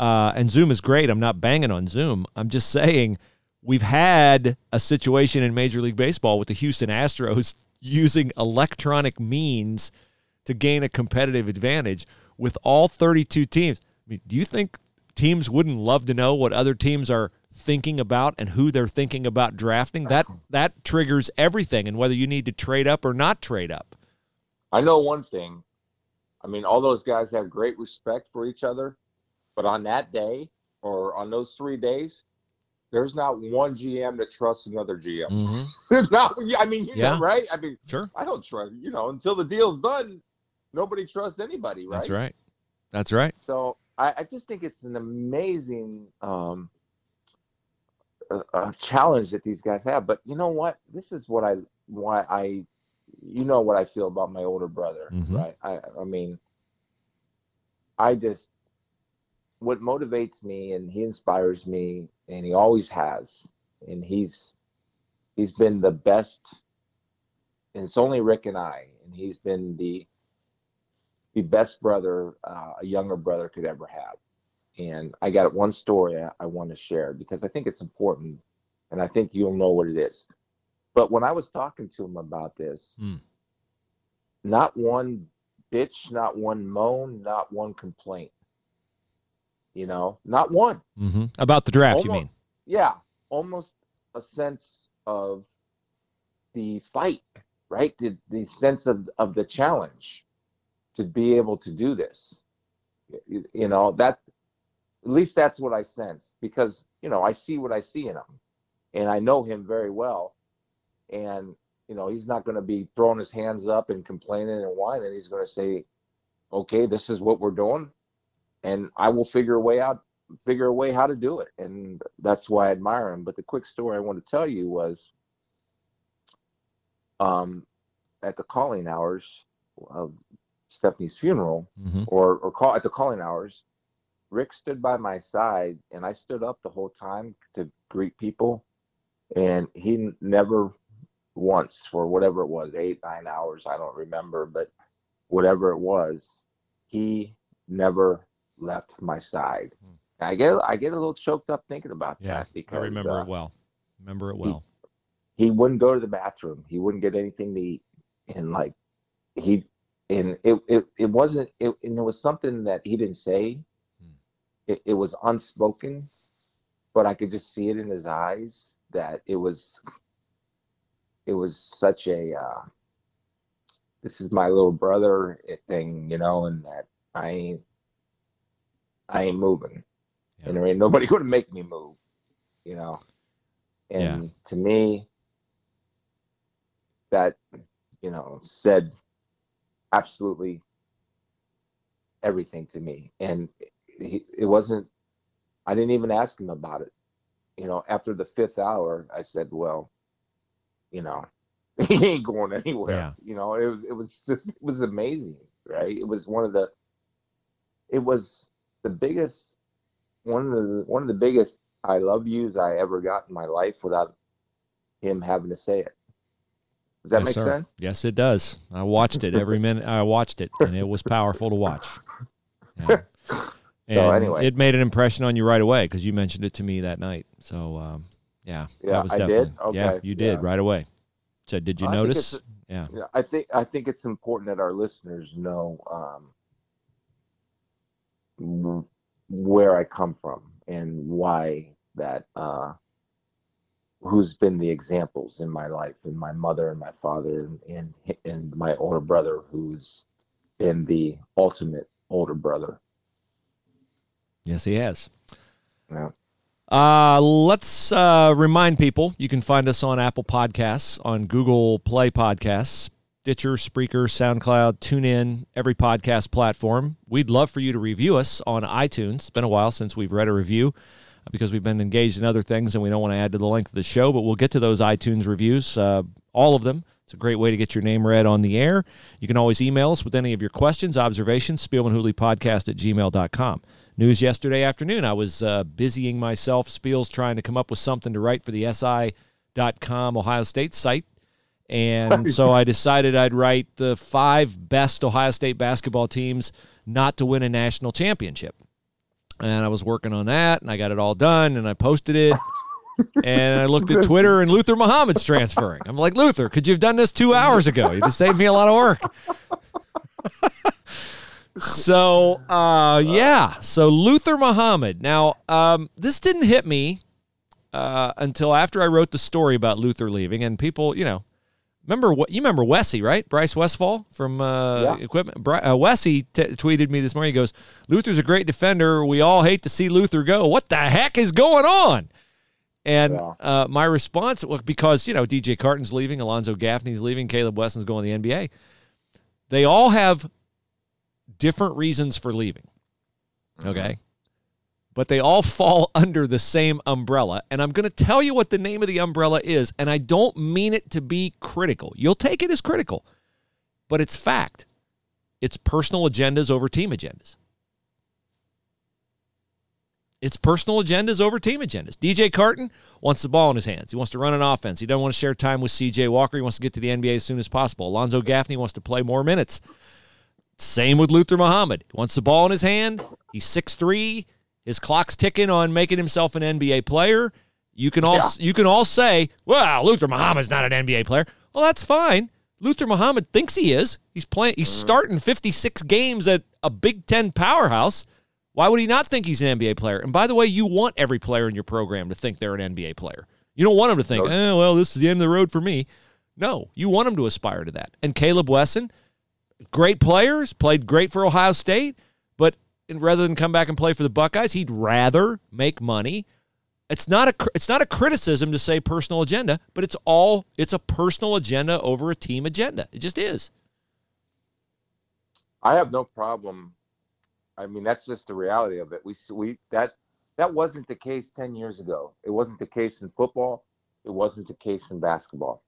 Uh, and Zoom is great. I'm not banging on Zoom. I'm just saying we've had a situation in Major League Baseball with the Houston Astros <laughs> using electronic means to gain a competitive advantage with all 32 teams. I mean, do you think teams wouldn't love to know what other teams are thinking about and who they're thinking about drafting? That that triggers everything and whether you need to trade up or not trade up. I know one thing. I mean, all those guys have great respect for each other, but on that day or on those three days, there's not one GM that trusts another GM. Mm-hmm. <laughs> There's not. I mean, you Yeah. know, right? I mean, Sure. I don't trust. You know, until the deal's done, nobody trusts anybody, right? That's right. That's right. So I, I just think it's an amazing um, uh, challenge that these guys have. But you know what? This is what I why I, you know what I feel about my older brother, Mhm. right? I I mean, I just what motivates me and he inspires me and he always has and he's he's been the best and it's only Rick and I and he's been the the best brother uh, a younger brother could ever have. And I got one story I, I want to share because I think it's important and I think you'll know what it is. But when I was talking to him about this, Hmm. not one bitch, not one moan, not one complaint. You know, not one. Mm-hmm. About the draft, you mean? Yeah, almost a sense of the fight, right? The, the sense of, of the challenge to be able to do this. You, you know, that at least that's what I sense because, you know, I see what I see in him and I know him very well. And, you know, he's not going to be throwing his hands up and complaining and whining. He's going to say, okay, this is what we're doing. And I will figure a way out figure a way how to do it and that's why i admire him but the quick story i want to tell you was um at the calling hours of stephanie's funeral Mm-hmm. or or call at the calling hours rick stood by my side and i stood up the whole time to greet people and he never once for whatever it was eight nine hours i don't remember but whatever it was he never left my side i get i get a little choked up thinking about Yeah, that because I remember uh, it well. Remember it well. he wouldn't go to the bathroom. He wouldn't get anything to eat, and like he and it it, it wasn't it and it was something that he didn't say. It, it was unspoken, but I could just see it in his eyes that it was it was such a uh, this is my little brother thing, you know, and that I ain't I ain't moving, Yeah. and there ain't nobody <laughs> going to make me move, you know. And Yeah. to me, that you know said absolutely everything to me, and he, it wasn't. I didn't even ask him about it. You know, after the fifth hour, I said, "Well, you know, <laughs> he ain't going anywhere." Yeah. You know, it was it was just it was amazing, right? It was one of the it was the biggest one of the one of the biggest I love yous I ever got in my life without him having to say it. Does that yes, make sir. sense? Yes, it does. I watched it every <laughs> minute. I watched it, and it was powerful to watch. Yeah. <laughs> And So, anyway. it made an impression on you right away because you mentioned it to me that night. So, um, yeah, Yeah, that was I did? definitely yeah, you did yeah. right away. Said, did you I notice? Yeah, Yeah, I think I think it's important that our listeners know um, where I come from and why that uh, who's been the examples in my life and my mother and my father and and, and my older brother who's been the ultimate older brother. Yes, he has. Yeah. Uh, let's uh, remind people you can find us on Apple Podcasts, on Google Play Podcasts, Stitcher, Spreaker, SoundCloud, TuneIn, every podcast platform. We'd love for you to review us on iTunes. It's been a while since we've read a review uh, because we've been engaged in other things and we don't want to add to the length of the show, but we'll get to those iTunes reviews, uh, all of them. It's a great way to get your name read on the air. You can always email us with any of your questions, observations, Spielman Hooley Podcast at gmail.com. news yesterday afternoon. I was uh, busying myself, Spiels, trying to come up with something to write for the SI.com Ohio State site. And so I decided I'd write the five best Ohio State basketball teams not to win a national championship. And I was working on that, and I got it all done, and I posted it. and I looked at Twitter, and Luther Muhammad's transferring. I'm like, Luther, could you have done this two hours ago? You just saved me a lot of work. <laughs> so, uh, yeah. So Luther Muhammad. Now, um, this didn't hit me uh, until after I wrote the story about Luther leaving, and people, you know, Remember what you remember Wessie, right? Bryce Westfall from uh, yeah. Equipment. Bry, uh, Wessie t- tweeted me this morning. He goes, "Luther's a great defender. We all hate to see Luther go. What the heck is going on?" And yeah. uh, my response, well, because you know DJ Carton's leaving, Alonzo Gaffney's leaving, Caleb Wesson's going to the NBA. They all have different reasons for leaving. Okay. Mm-hmm but they all fall <laughs> under the same umbrella. And I'm going to tell you what the name of the umbrella is, and I don't mean it to be critical. You'll take it as critical, but it's fact. It's personal agendas over team agendas. It's personal agendas over team agendas. DJ Carton wants the ball in his hands. He wants to run an offense. He doesn't want to share time with CJ Walker. He wants to get to the NBA as soon as possible. Alonzo Gaffney wants to play more minutes. Same with Luther Muhammad. He wants the ball in his hand. He's six three. His clock's ticking on making himself an NBA player. You can all yeah. you can all say, "Well, Luther Muhammad's not an NBA player." Well, that's fine. Luther Muhammad thinks he is. He's playing. He's mm-hmm. starting 56 games at a Big Ten powerhouse. Why would he not think he's an NBA player? And by the way, you want every player in your program to think they're an NBA player. You don't want them to think, "Eh, well, this is the end of the road for me." No, you want them to aspire to that. And Caleb Wesson, great players, played great for Ohio State, but and rather than come back and play for the Buckeyes, he'd rather make money. It's not a it's not a criticism to say personal agenda, but it's all it's a personal agenda over a team agenda. It just is. I have no problem. I mean, that's just the reality of it. We we that that wasn't the case 10 years ago. It wasn't the case in football. It wasn't the case in basketball.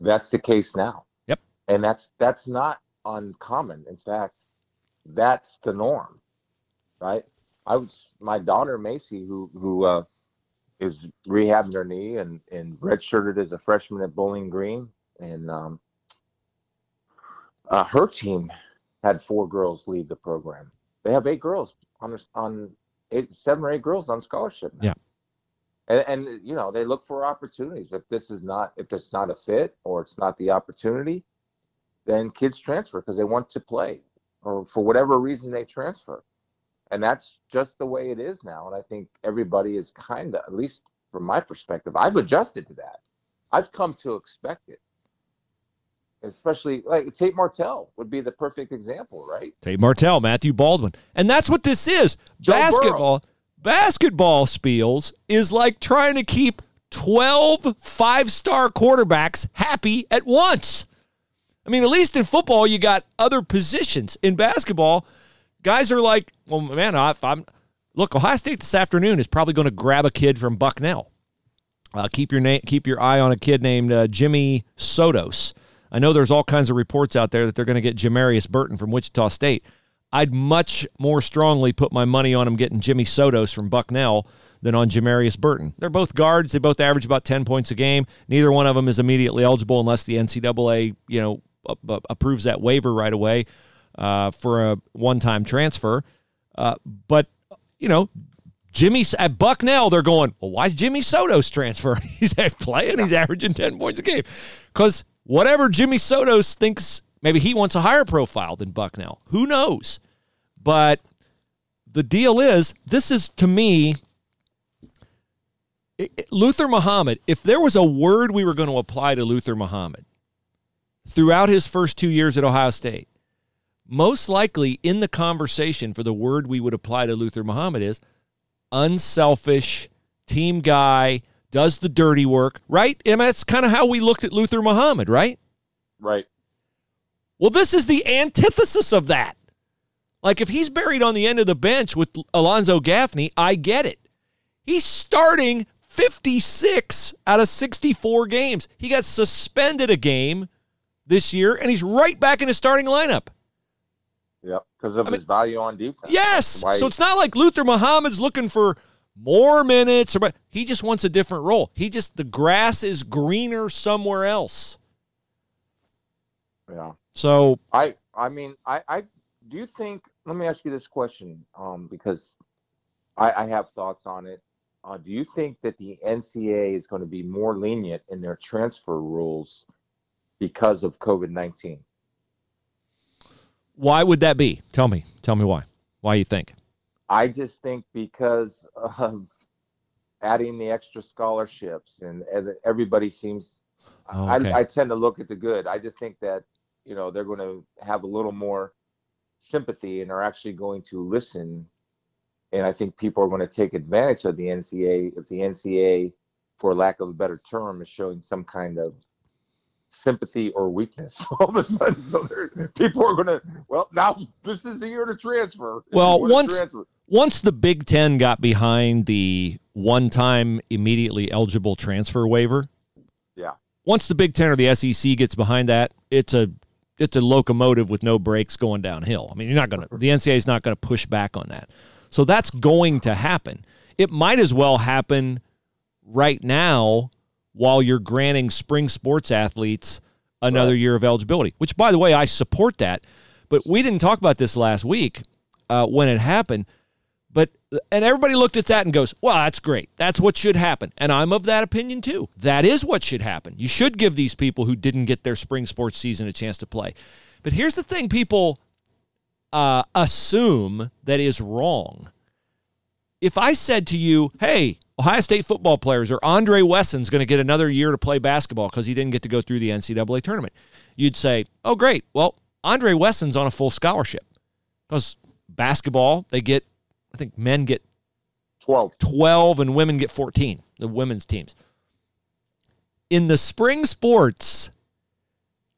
That's the case now. Yep. And that's that's not uncommon. In fact, that's the norm right? I was my daughter Macy, who who uh, is rehabbing her knee and and redshirted as a freshman at Bowling Green, and um, uh, her team had four girls leave the program. They have eight girls on on eight, seven or eight girls on scholarship. Now. Yeah. And, and you know they look for opportunities. If this is not if it's not a fit or it's not the opportunity, then kids transfer because they want to play or for whatever reason they transfer and that's just the way it is now. And I think everybody is kind of, at least from my perspective, I've adjusted to that. I've come to expect it. Especially like Tate Martell would be the perfect example, right? Tate Martell, Matthew Baldwin. And that's what this is. Joe basketball, Burrow. basketball spiels is like trying to keep 12 five-star quarterbacks happy at once. I mean, at least in football, you got other positions. In basketball, guys are like, well, man, if I'm look, Ohio State this afternoon is probably going to grab a kid from Bucknell. Uh, keep your name, keep your eye on a kid named uh, Jimmy Sotos. I know there's all kinds of reports out there that they're going to get Jamarius Burton from Wichita State. I'd much more strongly put my money on him getting Jimmy Sotos from Bucknell than on Jamarius Burton. They're both guards. They both average about 10 points a game. Neither one of them is immediately eligible unless the NCAA, you know, approves that waiver right away uh, for a one-time transfer. Uh, but you know, Jimmy at Bucknell, they're going. Well, why is Jimmy Sotos transfer? <laughs> he's playing. He's averaging ten points a game. Because whatever Jimmy Sotos thinks, maybe he wants a higher profile than Bucknell. Who knows? But the deal is, this is to me. Luther Muhammad, if there was a word we were going to apply to Luther Muhammad throughout his first two years at Ohio State, most likely in the conversation for the word we would apply to Luther Muhammad is unselfish, team guy, does the dirty work, right? And that's kind of how we looked at Luther Muhammad, right? Right. Well, this is the antithesis of that. Like if he's buried on the end of the bench with Alonzo Gaffney, I get it. He's starting 56 out of 64 games. He got suspended a game this year, and he's right back in his starting lineup. Yep. because of I mean- his value on defense. Yes. So it's not like Luther Muhammad's looking for more minutes or he just wants a different role. He just the grass is greener somewhere else. Yeah. So I I mean I I do you think let me ask you this question um because I I have thoughts on it. Uh, do you think that the NCAA is going to be more lenient in their transfer rules because of COVID nineteen? why would that be? Tell me. Tell me why. Why you think? I just think because of adding the extra scholarships and, and everybody seems. Oh, okay. I, I tend to look at the good. I just think that you know they're going to have a little more sympathy and are actually going to listen. And I think people are going to take advantage of the NCA if the NCA, for lack of a better term, is showing some kind of sympathy or weakness <laughs> all of a sudden. So people are going to well now this is the year to transfer. If Well, once- transfer. Once the Big Ten got behind the one-time immediately eligible transfer waiver, Yeah. Once the Big Ten or the SEC gets behind that, it's a it's a locomotive with no brakes going downhill. I mean, you're not going to the NCAA is not going to push back on that. So that's going to happen. It might as well happen right now while you're granting spring sports athletes another Right. year of eligibility. Which, by the way, I support that. But we didn't talk about this last week uh, when it happened. But and everybody looked at that and goes, "Well, that's great. That's what should happen." And I'm of that opinion too. That is what should happen. You should give these people who didn't get their spring sports season a chance to play. But here's the thing: people uh, assume that is wrong. If I said to you, "Hey, Ohio State football players or Andre Wesson's going to get another year to play basketball because he didn't get to go through the NCAA tournament," you'd say, "Oh, great. Well, Andre Wesson's on a full scholarship because basketball they get." I think men get 12. 12 and women get 14, the women's teams. In the spring sports,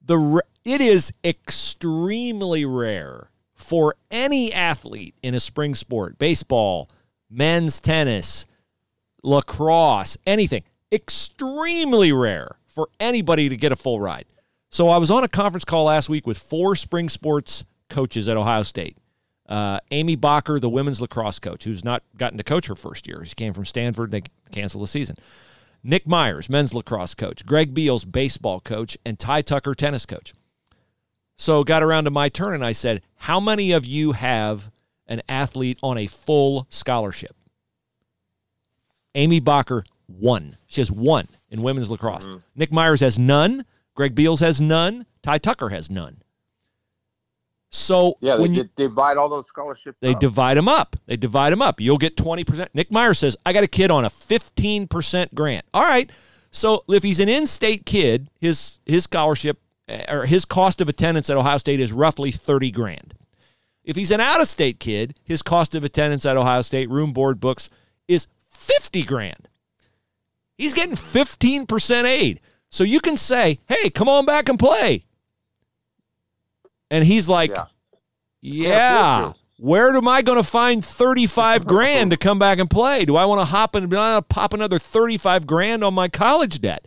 the it is extremely rare for any athlete in a spring sport, baseball, men's tennis, lacrosse, anything, extremely rare for anybody to get a full ride. So I was on a conference call last week with four spring sports coaches at Ohio State uh, Amy Bokker, the women's lacrosse coach, who's not gotten to coach her first year. She came from Stanford. They canceled the season. Nick Myers, men's lacrosse coach. Greg Beals, baseball coach. And Ty Tucker, tennis coach. So got around to my turn and I said, How many of you have an athlete on a full scholarship? Amy Bokker, one. She has one in women's lacrosse. Nick Myers has none. Greg Beals has none. Ty Tucker has none. So Yeah, they when you, divide all those scholarships. they up. divide them up. They divide them up. You'll get 20%. Nick Meyer says, I got a kid on a 15% grant. All right. So if he's an in-state kid, his his scholarship eh, or his cost of attendance at Ohio State is roughly 30 grand. If he's an out-of-state kid, his cost of attendance at Ohio State, room, board, books is 50 grand. He's getting 15% aid. So you can say, "Hey, come on back and play." And he's like, Yeah. yeah. Where am I going to find 35 <laughs> grand to come back and play? Do I want to hop and uh, pop another 35 grand on my college debt?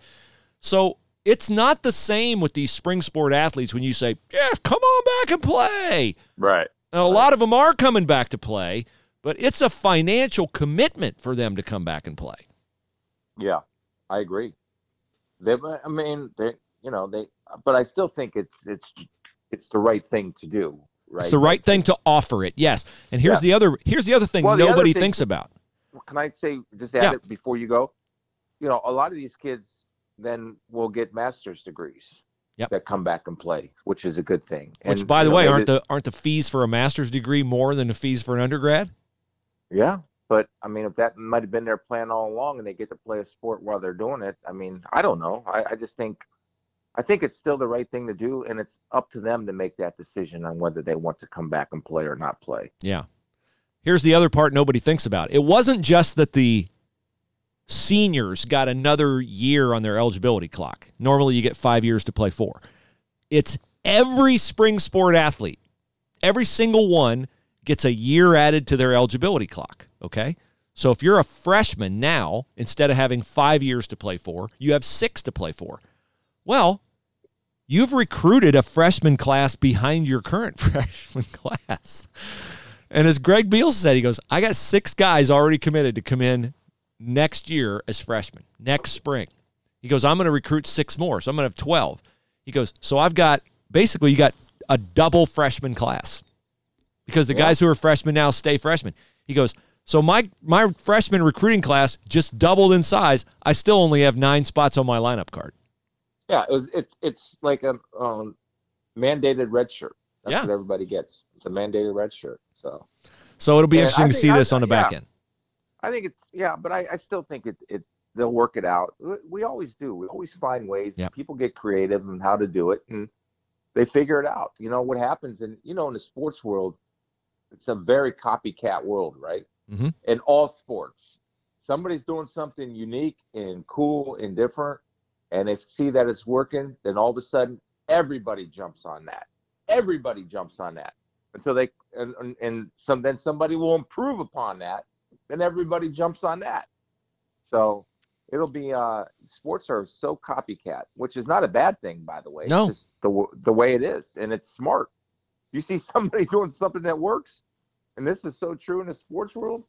So it's not the same with these spring sport athletes when you say, yeah, come on back and play. Right. Now, a lot of them are coming back to play, but it's a financial commitment for them to come back and play. Yeah, I agree. They, I mean, they, you know, they, but I still think it's it's it's the right thing to do. Right. It's the right thing to offer it, yes. And here's Yeah. the other here's the other thing Well, the other nobody thing- thinks about. Can I say just add Yeah. it before you go? You know, a lot of these kids then will get master's degrees. Yep. That come back and play, which is a good thing. Which, And, by the know, way, aren't did- the aren't the fees for a master's degree more than the fees for an undergrad? Yeah, but I mean, if that might have been their plan all along, and they get to play a sport while they're doing it, I mean, I don't know. I, I just think, I think it's still the right thing to do, and it's up to them to make that decision on whether they want to come back and play or not play. Yeah. Here's the other part nobody thinks about. It wasn't just that the seniors got another year on their eligibility clock. Normally you get 5 years to play 4. It's every spring sport athlete. Every single one gets a year added to their eligibility clock, okay? So if you're a freshman now, instead of having 5 years to play for, you have 6 to play for. Well, you've recruited a freshman class behind your current <laughs> freshman class. And as Greg Beals said, he goes, I got six guys already committed to come in next year as freshmen, next spring. He goes, I'm going to recruit six more. So I'm going to have 12. He goes, So I've got basically, you got a double freshman class because the yeah. guys who are freshmen now stay freshmen. He goes, so my my freshman recruiting class just doubled in size. I still only have nine spots on my lineup card. Yeah, it was, it's it's like a um, mandated red shirt. That's yeah. what everybody gets. It's a mandated red shirt. So, so it'll be and interesting to see I, this on the back yeah, end. I think it's yeah, but I, I still think it it they'll work it out. We always do. We always find ways. Yep. People get creative and how to do it, and they figure it out. You know what happens, and you know in the sports world, it's a very copycat world, right? Mm-hmm. In all sports, somebody's doing something unique and cool and different, and they see that it's working, then all of a sudden everybody jumps on that. Everybody jumps on that until they and, and some then somebody will improve upon that, then everybody jumps on that. So it'll be uh sports are so copycat, which is not a bad thing, by the way. No, it's just the the way it is, and it's smart. You see somebody <laughs> doing something that works, and this is so true in the sports world.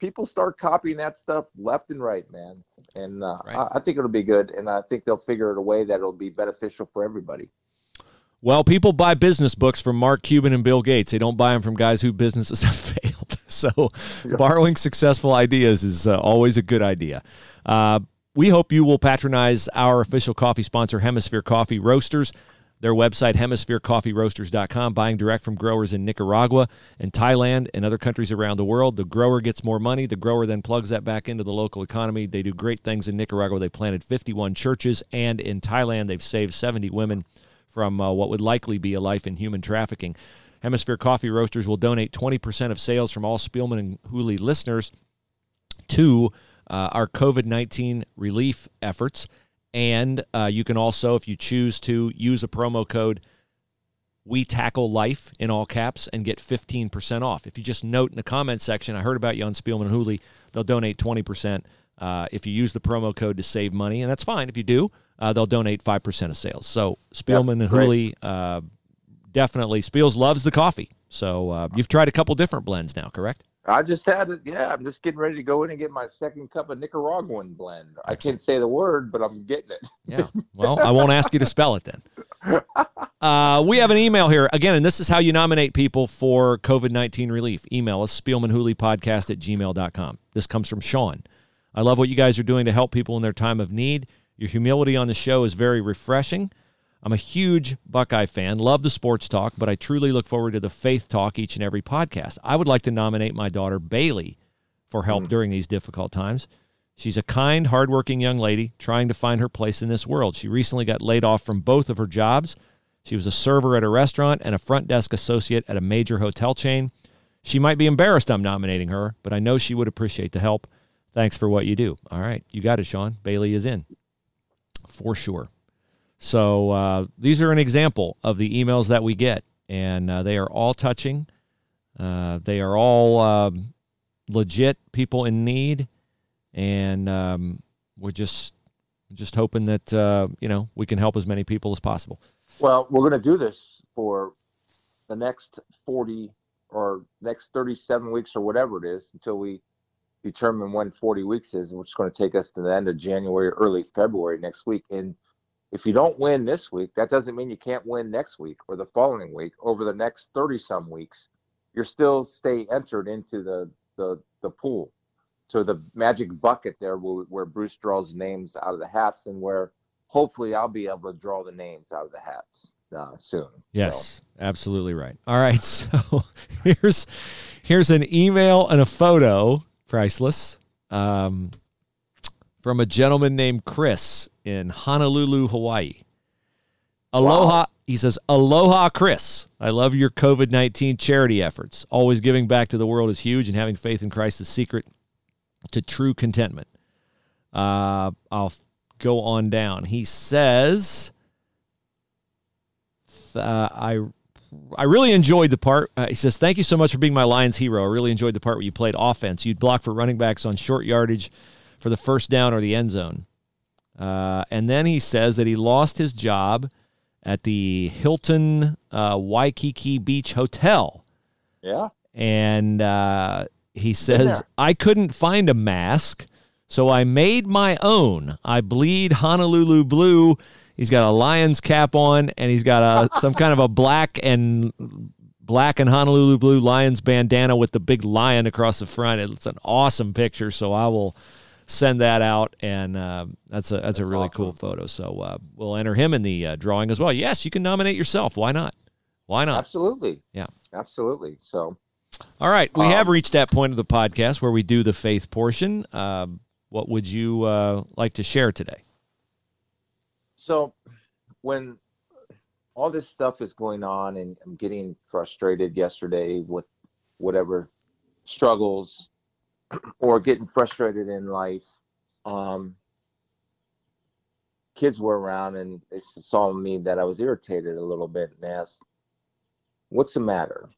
People start copying that stuff left and right, man. And uh, right. I, I think it'll be good, and I think they'll figure it a way that it'll be beneficial for everybody. Well, people buy business books from Mark Cuban and Bill Gates. They don't buy them from guys whose businesses <laughs> have failed. <laughs> So, borrowing successful ideas is uh, always a good idea. Uh, we hope you will patronize our official coffee sponsor, Hemisphere Coffee Roasters. Their website, hemispherecoffeeroasters.com, buying direct from growers in Nicaragua and Thailand and other countries around the world. The grower gets more money. The grower then plugs that back into the local economy. They do great things in Nicaragua. They planted 51 churches, and in Thailand, they've saved 70 women from uh, what would likely be a life in human trafficking. Hemisphere Coffee Roasters will donate 20% of sales from all Spielman and Hooley listeners to uh, our COVID 19 relief efforts. And uh, you can also, if you choose to, use a promo code we tackle life in all caps and get 15% off. If you just note in the comment section, I heard about you on Spielman and Hooley, they'll donate 20% uh, if you use the promo code to save money. And that's fine. If you do, uh, they'll donate 5% of sales. So Spielman yep, and Hooley, uh, definitely, Spiels loves the coffee. So uh, you've tried a couple different blends now, correct? I just had it. Yeah, I'm just getting ready to go in and get my second cup of Nicaraguan blend. Excellent. I can't say the word, but I'm getting it. yeah. Well, I won't ask you to spell it then. <laughs> Uh, we have an email here. Again, and this is how you nominate people for COVID 19 relief. Email us, Podcast at gmail.com. This comes from Sean. I love what you guys are doing to help people in their time of need. Your humility on the show is very refreshing. I'm a huge Buckeye fan, love the sports talk, but I truly look forward to the faith talk each and every podcast. I would like to nominate my daughter Bailey for help mm. during these difficult times. She's a kind, hardworking young lady trying to find her place in this world. She recently got laid off from both of her jobs. She was a server at a restaurant and a front desk associate at a major hotel chain. She might be embarrassed I'm nominating her, but I know she would appreciate the help. Thanks for what you do. All right, you got it, Sean. Bailey is in for sure. So uh, these are an example of the emails that we get, and uh, they are all touching. Uh, they are all um, legit people in need, and um, we're just just hoping that uh, you know we can help as many people as possible. Well, we're going to do this for the next forty or next thirty-seven weeks or whatever it is until we determine when 40 weeks is, which is going to take us to the end of January, or early February next week. And if you don't win this week, that doesn't mean you can't win next week or the following week. Over the next 30 some weeks, you're still stay entered into the the, the pool. So the magic bucket there where, where Bruce draws names out of the hats and where hopefully I'll be able to draw the names out of the hats uh, soon. Yes, so. absolutely right. All right, <laughs> so here's here's an email and a photo priceless. Um, from a gentleman named Chris in Honolulu, Hawaii. Aloha. Wow. He says, Aloha, Chris. I love your COVID 19 charity efforts. Always giving back to the world is huge, and having faith in Christ is secret to true contentment. Uh, I'll go on down. He says, uh, I I really enjoyed the part. Uh, he says, Thank you so much for being my Lions hero. I really enjoyed the part where you played offense. You'd block for running backs on short yardage for the first down or the end zone. Uh, and then he says that he lost his job at the Hilton uh, Waikiki Beach Hotel. Yeah. And uh, he says. I couldn't find a mask, so I made my own. I bleed Honolulu blue. He's got a lion's cap on, and he's got a <laughs> some kind of a black and black and Honolulu blue lion's bandana with the big lion across the front. It's an awesome picture, so I will send that out, and uh, that's a that's, a really cool photo. So uh, we'll enter him in the uh, drawing as well. Yes, you can nominate yourself. Why not? Why not? Absolutely. Yeah. Absolutely. So All right, we Um, have reached that point of the podcast where we do the faith portion. Um, what would you uh, like to share today? so when all this stuff is going on and I'm getting frustrated yesterday with whatever struggles <clears throat> or getting frustrated in life, um, kids were around and they saw me that I was irritated a little bit and asked, What's the matter?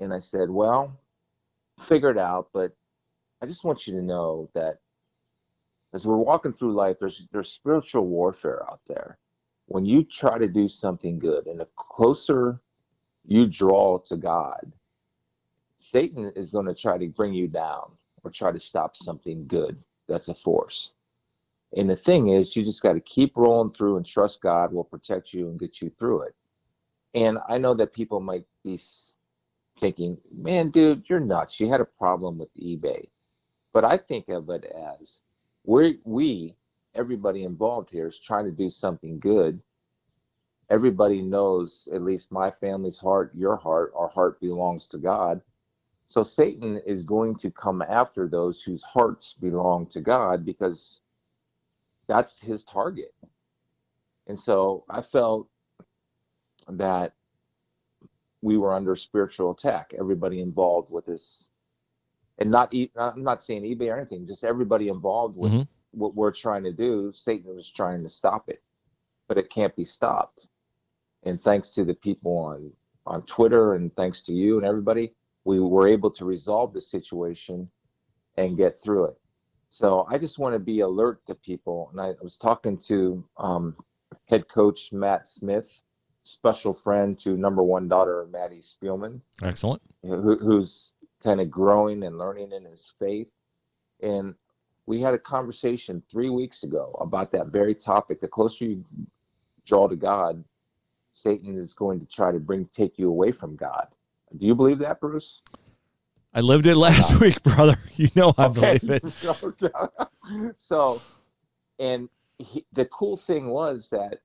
And I said, Well, figure it out, but I just want you to know that as we're walking through life, there's there's spiritual warfare out there. When you try to do something good, and the closer you draw to God, Satan is going to try to bring you down or try to stop something good that's a force. And the thing is, you just got to keep rolling through and trust God will protect you and get you through it. And I know that people might be thinking, man, dude, you're nuts. You had a problem with eBay. But I think of it as we we everybody involved here is trying to do something good everybody knows at least my family's heart your heart our heart belongs to god so satan is going to come after those whose hearts belong to god because that's his target. And so i felt that we were under spiritual attack everybody involved with this. And not I'm not saying ebay or anything just everybody involved with Mhm. what we're trying to do satan was trying to stop it but it can't be stopped. And thanks to the people on on twitter and thanks to you and everybody we were able to resolve the situation and get through it so i just want to be alert to people and i, I was talking to um, head coach matt smith special friend to number one daughter maddie spielman Excellent. who, who's kind of growing and learning in his faith. And we had a conversation three weeks ago about that very topic. The closer you draw to God, Satan is going to try to bring take you away from God. Do you believe that, Bruce? I lived it last week, brother. <laughs> You know I believe it. <laughs> so, and he, the cool thing was that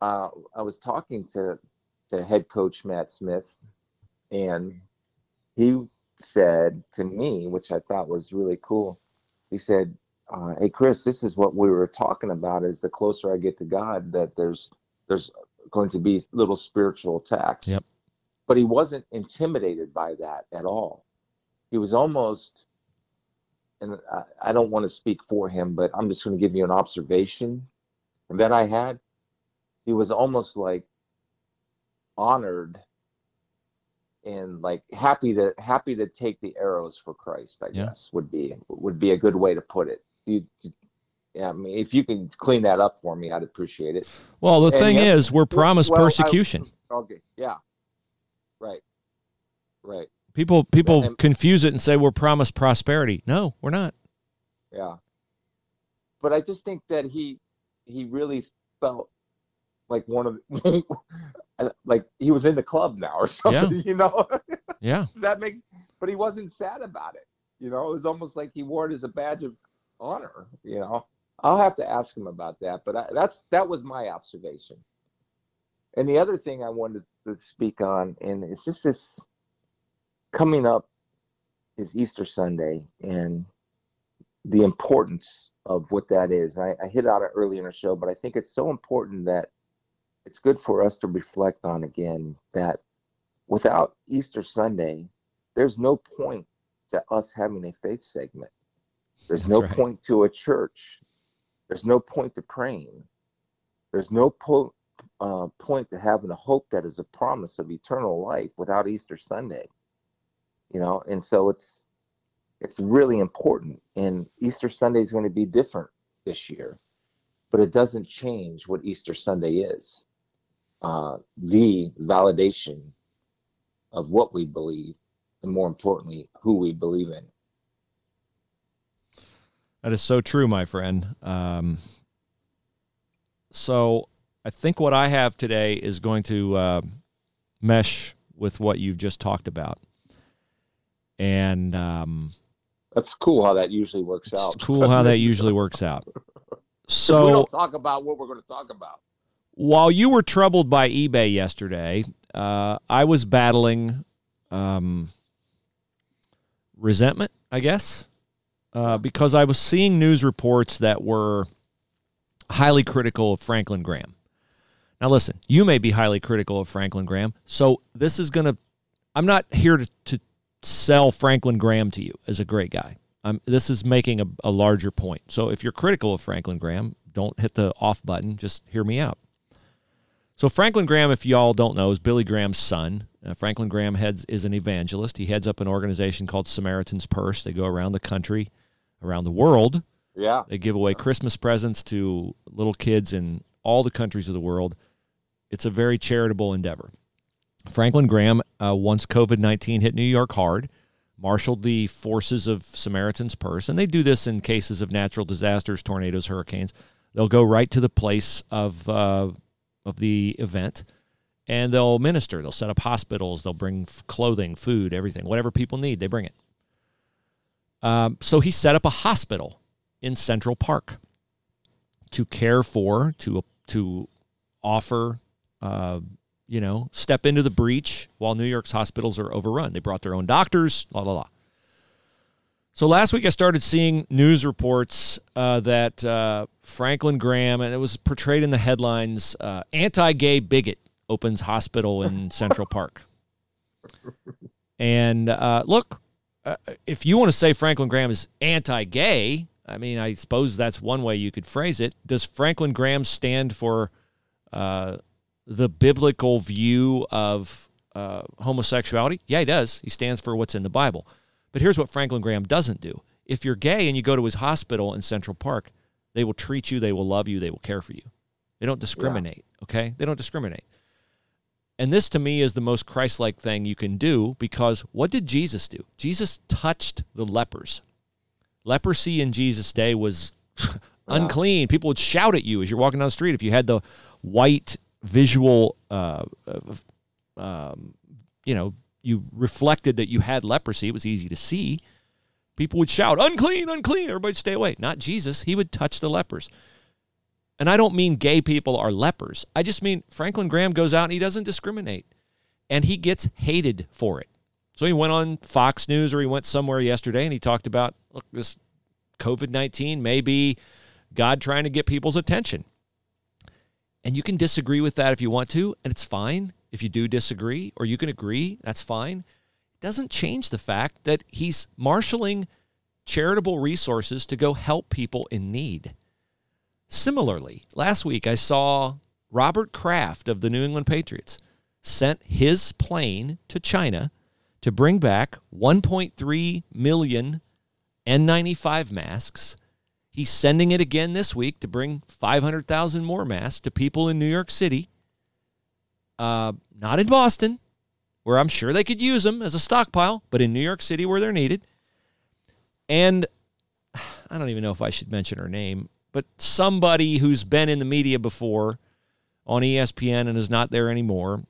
uh, I was talking to the head coach Matt Smith, and he said to me, which I thought was really cool. He said, uh, "Hey Chris, this is what we were talking about. Is the closer I get to God, that there's there's going to be little spiritual attacks." Yep. But he wasn't intimidated by that at all. He was almost, and I, I don't want to speak for him, but I'm just going to give you an observation that I had. He was almost like honored and like happy to happy to take the arrows for Christ. I Yeah. guess would be would be a good way to put it. You, yeah, I mean, if you can clean that up for me, I'd appreciate it. Well, the And thing is, we're promised Well, I- persecution. Okay, yeah, right, right, people people and- confuse it and say we're promised prosperity. No, we're not. yeah. But I just think that he he really felt like one of the, <laughs> like he was in the club now or <laughs> something, yeah. you know. <laughs> Yeah. that make but he wasn't sad about it you know it was almost like he wore it as a badge of honor you know i'll have to ask him about that but I, that's that was my observation and the other thing i wanted to speak on and it's just this coming up is easter sunday and the importance of what that is i, I hit on it early in the show but i think it's so important that it's good for us to reflect on again that without Easter Sunday, there's no point to us having a faith segment. There's That's no right. point to a church. There's no point to praying. There's no po- uh, point to having a hope that is a promise of eternal life without Easter Sunday. You know, and so it's it's really important. And Easter Sunday is going to be different this year, but it doesn't change what Easter Sunday is. uh, the validation of what we believe, and more importantly, who we believe in. That is so true, my friend. Um, so I think what I have today is going to uh, mesh with what you've just talked about, and um, that's cool how that usually works it's out. cool how that usually works out. <laughs> 'Cause we So don't talk about what we're going to talk about. while you were troubled by eBay yesterday, uh, I was battling um, resentment, I guess, uh, because I was seeing news reports that were highly critical of Franklin Graham. Now, listen, you may be highly critical of Franklin Graham, so this is going to, I'm not here to, to sell Franklin Graham to you as a great guy. Um, this is making a, a larger point. So if you're critical of Franklin Graham, don't hit the off button. Just hear me out. So Franklin Graham, if y'all don't know, is Billy Graham's son. Uh, Franklin Graham heads is an evangelist. He heads up an organization called Samaritan's Purse. They go around the country, around the world. Yeah. They give away Christmas presents to little kids in all the countries of the world. It's a very charitable endeavor. Franklin Graham, uh, once COVID 19 hit New York hard, marshaled the forces of Samaritan's Purse, and they do this in cases of natural disasters, tornadoes, hurricanes. They'll go right to the place of, uh, of the event and they'll minister. They'll set up hospitals. They'll bring clothing, food, everything, whatever people need, they bring it. Um, so he set up a hospital in Central Park to care for, to to offer, uh, you know, step into the breach while New York's hospitals are overrun. They brought their own doctors, la la la. So last week I started seeing news reports uh, that uh, Franklin Graham, and it was portrayed in the headlines, uh, anti-gay bigot opens hospital in <laughs> Central Park. And uh, look, uh, if you want to say Franklin Graham is anti-gay, I mean, I suppose that's one way you could phrase it. Does Franklin Graham stand for uh, the biblical view of uh, homosexuality? Yeah, he does. He stands for what's in the Bible. But here's what Franklin Graham doesn't do. If you're gay and you go to his hospital in Central Park, they will treat you, they will love you, they will care for you. They don't discriminate, okay? They don't discriminate. And this to me is the most Christ like thing you can do because what did Jesus do? Jesus touched the lepers. Leprosy in Jesus' day was <laughs> unclean. People would shout at you as you're walking down the street if you had the white visual, uh, um, you know, you reflected that you had leprosy. It was easy to see. People would shout, unclean, unclean. Everybody stay away. Not Jesus. He would touch the lepers. And I don't mean gay people are lepers. I just mean Franklin Graham goes out and he doesn't discriminate. And he gets hated for it. So he went on Fox News or he went somewhere yesterday and he talked about look, this COVID 19 may be God trying to get people's attention. And you can disagree with that if you want to, and it's fine. If you do disagree or you can agree, that's fine. It doesn't change the fact that he's marshaling charitable resources to go help people in need. Similarly, last week I saw Robert Kraft of the New England Patriots sent his plane to China to bring back 1.3 million N95 masks. He's sending it again this week to bring 500,000 more masks to people in New York City. Uh, not in Boston, where I'm sure they could use them as a stockpile, but in New York City where they're needed. And <sighs> I don't even know if I should mention her name, but somebody who's been in the media before on ESPN and is not there anymore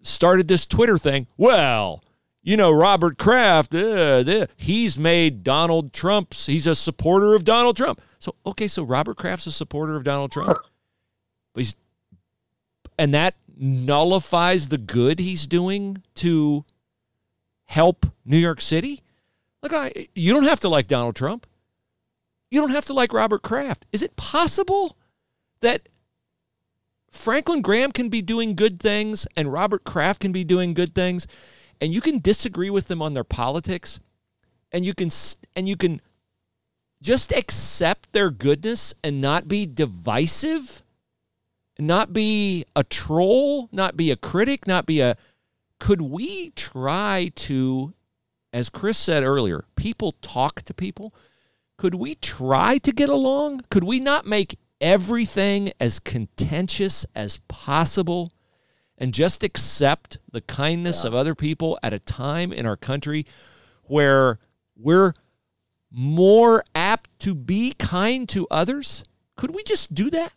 started this Twitter thing. Well, you know, Robert Kraft, uh, he's made Donald Trump's, he's a supporter of Donald Trump. So, okay, so Robert Kraft's a supporter of Donald Trump. But he's, and that nullifies the good he's doing to help New York City. Look, I, you don't have to like Donald Trump. You don't have to like Robert Kraft. Is it possible that Franklin Graham can be doing good things and Robert Kraft can be doing good things and you can disagree with them on their politics and you can and you can just accept their goodness and not be divisive, not be a troll, not be a critic, not be a could we try to as Chris said earlier, people talk to people. Could we try to get along? Could we not make everything as contentious as possible and just accept the kindness yeah. of other people at a time in our country where we're more apt to be kind to others? Could we just do that?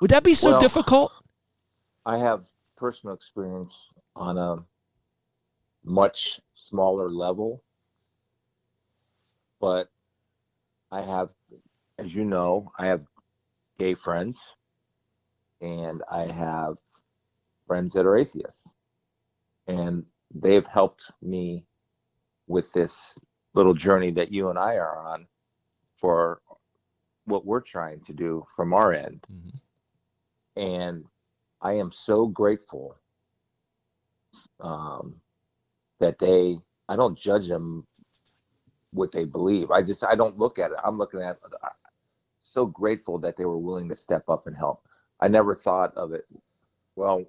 Would that be so well, difficult? I have personal experience on a much smaller level, but I have, as you know, I have gay friends and I have friends that are atheists. And they've helped me with this little journey that you and I are on for what we're trying to do from our end. Mm-hmm. And I am so grateful um, that they, I don't judge them what they believe. I just, I don't look at it. I'm looking at, so grateful that they were willing to step up and help. I never thought of it. Well,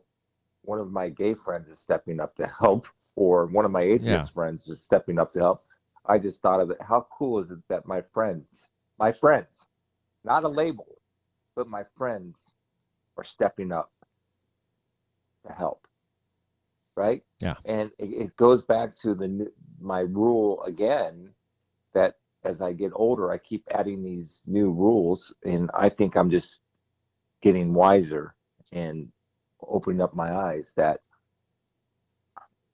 one of my gay friends is stepping up to help, or one of my atheist yeah. friends is stepping up to help. I just thought of it. How cool is it that my friends, my friends, not a label, but my friends are stepping up to help. Right? Yeah. And it, it goes back to the my rule again that as I get older, I keep adding these new rules, and I think I'm just getting wiser and opening up my eyes that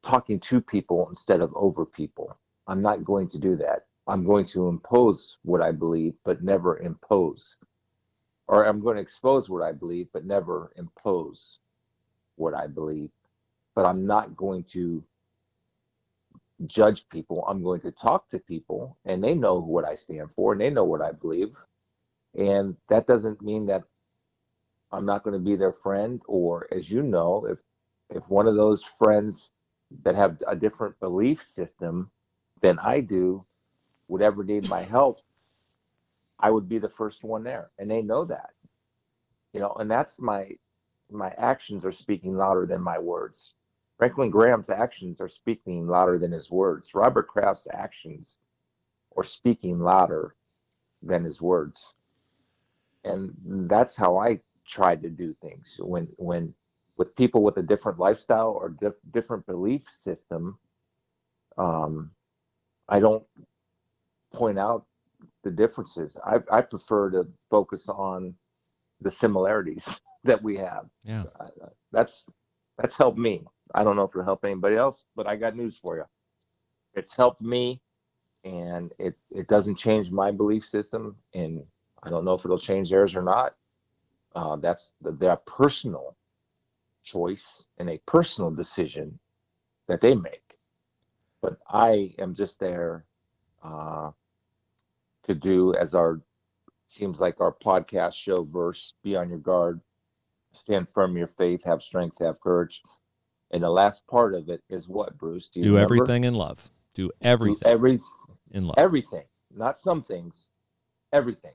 talking to people instead of over people. I'm not going to do that. I'm going to impose what I believe, but never impose. Or I'm going to expose what I believe, but never impose what I believe. But I'm not going to judge people. I'm going to talk to people, and they know what I stand for, and they know what I believe. And that doesn't mean that I'm not going to be their friend. Or as you know, if if one of those friends that have a different belief system than I do would ever need my help, I would be the first one there, and they know that. You know, and that's my my actions are speaking louder than my words. Franklin Graham's actions are speaking louder than his words. Robert Kraft's actions are speaking louder than his words. And that's how I tried to do things. When when with people with a different lifestyle or dif- different belief system um, i don't point out the differences. I, I prefer to focus on the similarities <laughs> that we have. Yeah. That's that's helped me. I don't know if it'll help anybody else but i got news for you. It's helped me and it it doesn't change my belief system and i don't know if it'll change theirs or not uh, that's their personal choice and a personal decision that they make. But I am just there uh, to do as our seems like our podcast show verse be on your guard, stand firm in your faith, have strength, have courage. And the last part of it is what, Bruce? Do, do everything in love. Do everything. Do every, in love. Everything. Not some things. Everything.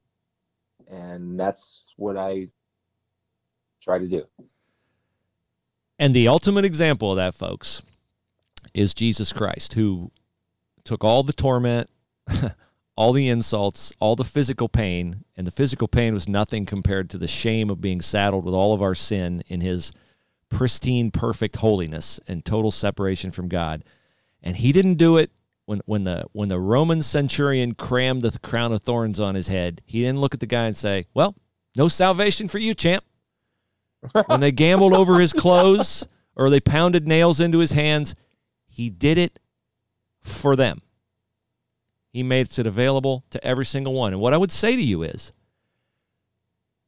And that's what I try to do. And the ultimate example of that, folks, is Jesus Christ, who took all the torment, <laughs> all the insults, all the physical pain, and the physical pain was nothing compared to the shame of being saddled with all of our sin in his pristine, perfect holiness and total separation from God. And he didn't do it when when the when the Roman centurion crammed the crown of thorns on his head. He didn't look at the guy and say, "Well, no salvation for you, champ." When they gambled over his clothes or they pounded nails into his hands, he did it for them. He made it available to every single one. And what I would say to you is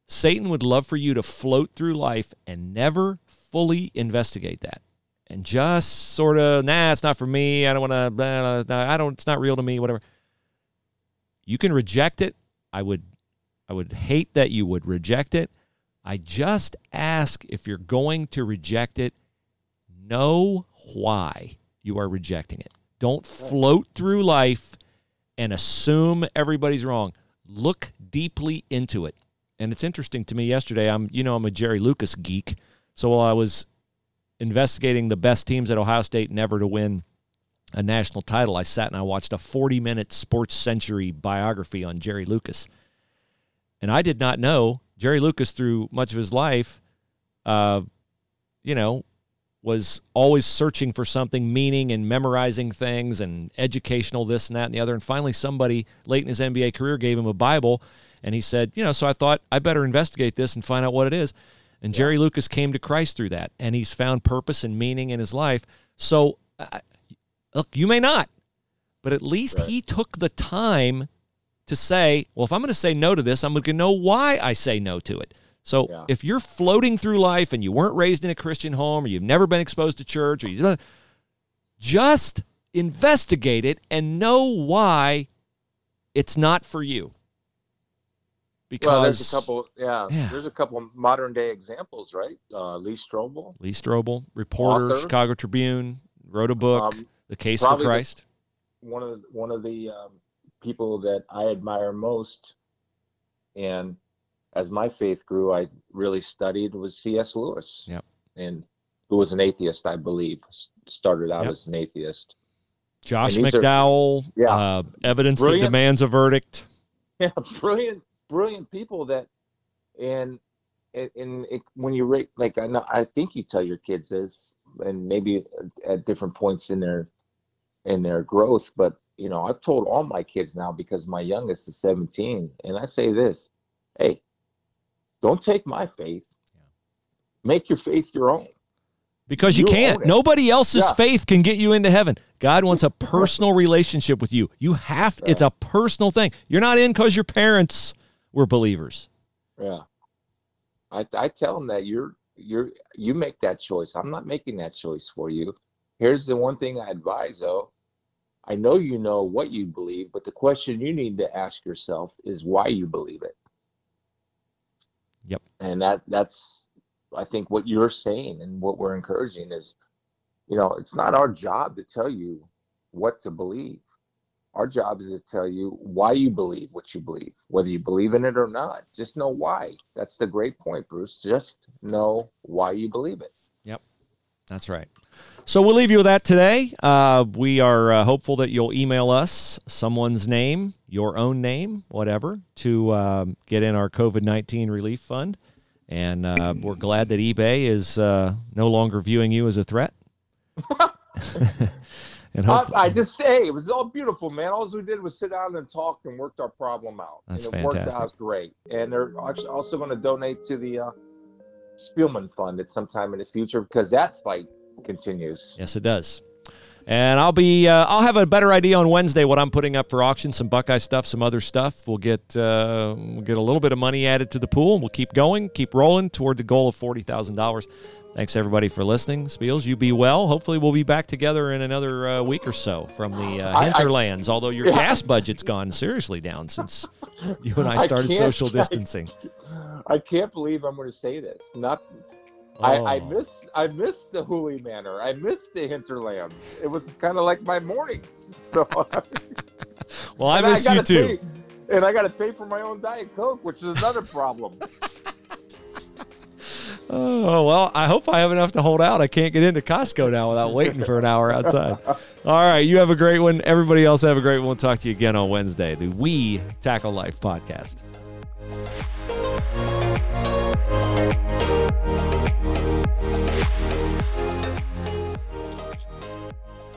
Satan would love for you to float through life and never fully investigate that. And just sort of, nah, it's not for me. I don't want to, I don't, it's not real to me, whatever. You can reject it. I would, I would hate that you would reject it. I just ask if you're going to reject it, know why you are rejecting it. Don't float through life and assume everybody's wrong. Look deeply into it. And it's interesting to me yesterday, I'm you know, I'm a Jerry Lucas geek. So while I was investigating the best teams at Ohio State never to win a national title, I sat and I watched a 40 minute SportsCentury biography on Jerry Lucas. And I did not know Jerry Lucas through much of his life, uh, you know, was always searching for something, meaning and memorizing things and educational this and that and the other. And finally, somebody late in his NBA career gave him a Bible, and he said, you know, so I thought I better investigate this and find out what it is. And yeah. Jerry Lucas came to Christ through that, and he's found purpose and meaning in his life. So, uh, look, you may not, but at least right. he took the time to say, well, if I'm going to say no to this, I'm going to know why I say no to it. So yeah. if you're floating through life and you weren't raised in a Christian home or you've never been exposed to church or you just investigate it and know why it's not for you. Because well, there's a couple, yeah, yeah, there's a couple modern day examples, right? Uh, Lee Strobel, Lee Strobel, reporter, author. Chicago Tribune, wrote a book, um, "The Case for Christ." The, one of the, one of the um, people that I admire most, and as my faith grew, I really studied was C.S. Lewis. Yep. And who was an atheist, I believe, started out yep. as an atheist. Josh McDowell, are, yeah, uh, evidence brilliant, that demands a verdict. <laughs> Yeah, brilliant, brilliant people that, and and it, when you rate, like I know, I think you tell your kids this, and maybe at different points in their in their growth, but you know, I've told all my kids now because my youngest is 17, and I say this, hey, don't take my faith. Make your faith your own. Because you, you can't. Nobody else's yeah. faith can get you into heaven. God wants a personal <laughs> relationship with you. You have yeah. it's a personal thing. You're not in because your parents were believers. Yeah. I I tell them that you're you're you make that choice. I'm not making that choice for you. Here's the one thing I advise though. I know you know what you believe, but the question you need to ask yourself is why you believe it. Yep. And that that's I think what you're saying and what we're encouraging is, you know, it's not our job to tell you what to believe. Our job is to tell you why you believe what you believe, whether you believe in it or not. Just know why. That's the great point, Bruce. Just know why you believe it. Yep. That's right. So we'll leave you with that today. Uh, we are uh, hopeful that you'll email us someone's name, your own name, whatever, to uh, get in our COVID 19 relief fund. And uh, we're glad that eBay is uh, no longer viewing you as a threat. <laughs> and I, I, just say it was all beautiful, man. All we did was sit down and talk and worked our problem out. That's and it fantastic. worked out great. And they're also going to donate to the uh, Spielman Fund at some time in the future because that fight continues. Yes, it does. And I'll be uh, I'll have a better idea on Wednesday what I'm putting up for auction. Some Buckeye stuff, some other stuff. We'll get uh, we'll get a little bit of money added to the pool, and we'll keep going, keep rolling toward the goal of forty thousand dollars. Thanks everybody for listening. Spiels, you be well. Hopefully, we'll be back together in another uh, week or so from the uh, hinterlands. I, I, although your yeah. gas budget's gone seriously down since you and I <laughs> started <laughs> I social distancing. I, can't believe I'm going to say this. Not Oh. I, I oh. miss I missed the Hooley Manor. I missed the hinterlands. It was kind of like my mornings. <laughs> So <laughs> Well, I miss I you too. Pay, and I got to pay for my own Diet Coke, which is another problem. <laughs> Oh, well, I hope I have enough to hold out. I can't get into Costco now without waiting for an hour outside. All right, you have a great one. Everybody else have a great one. We'll talk to you again on Wednesday, the We Tackle Life podcast.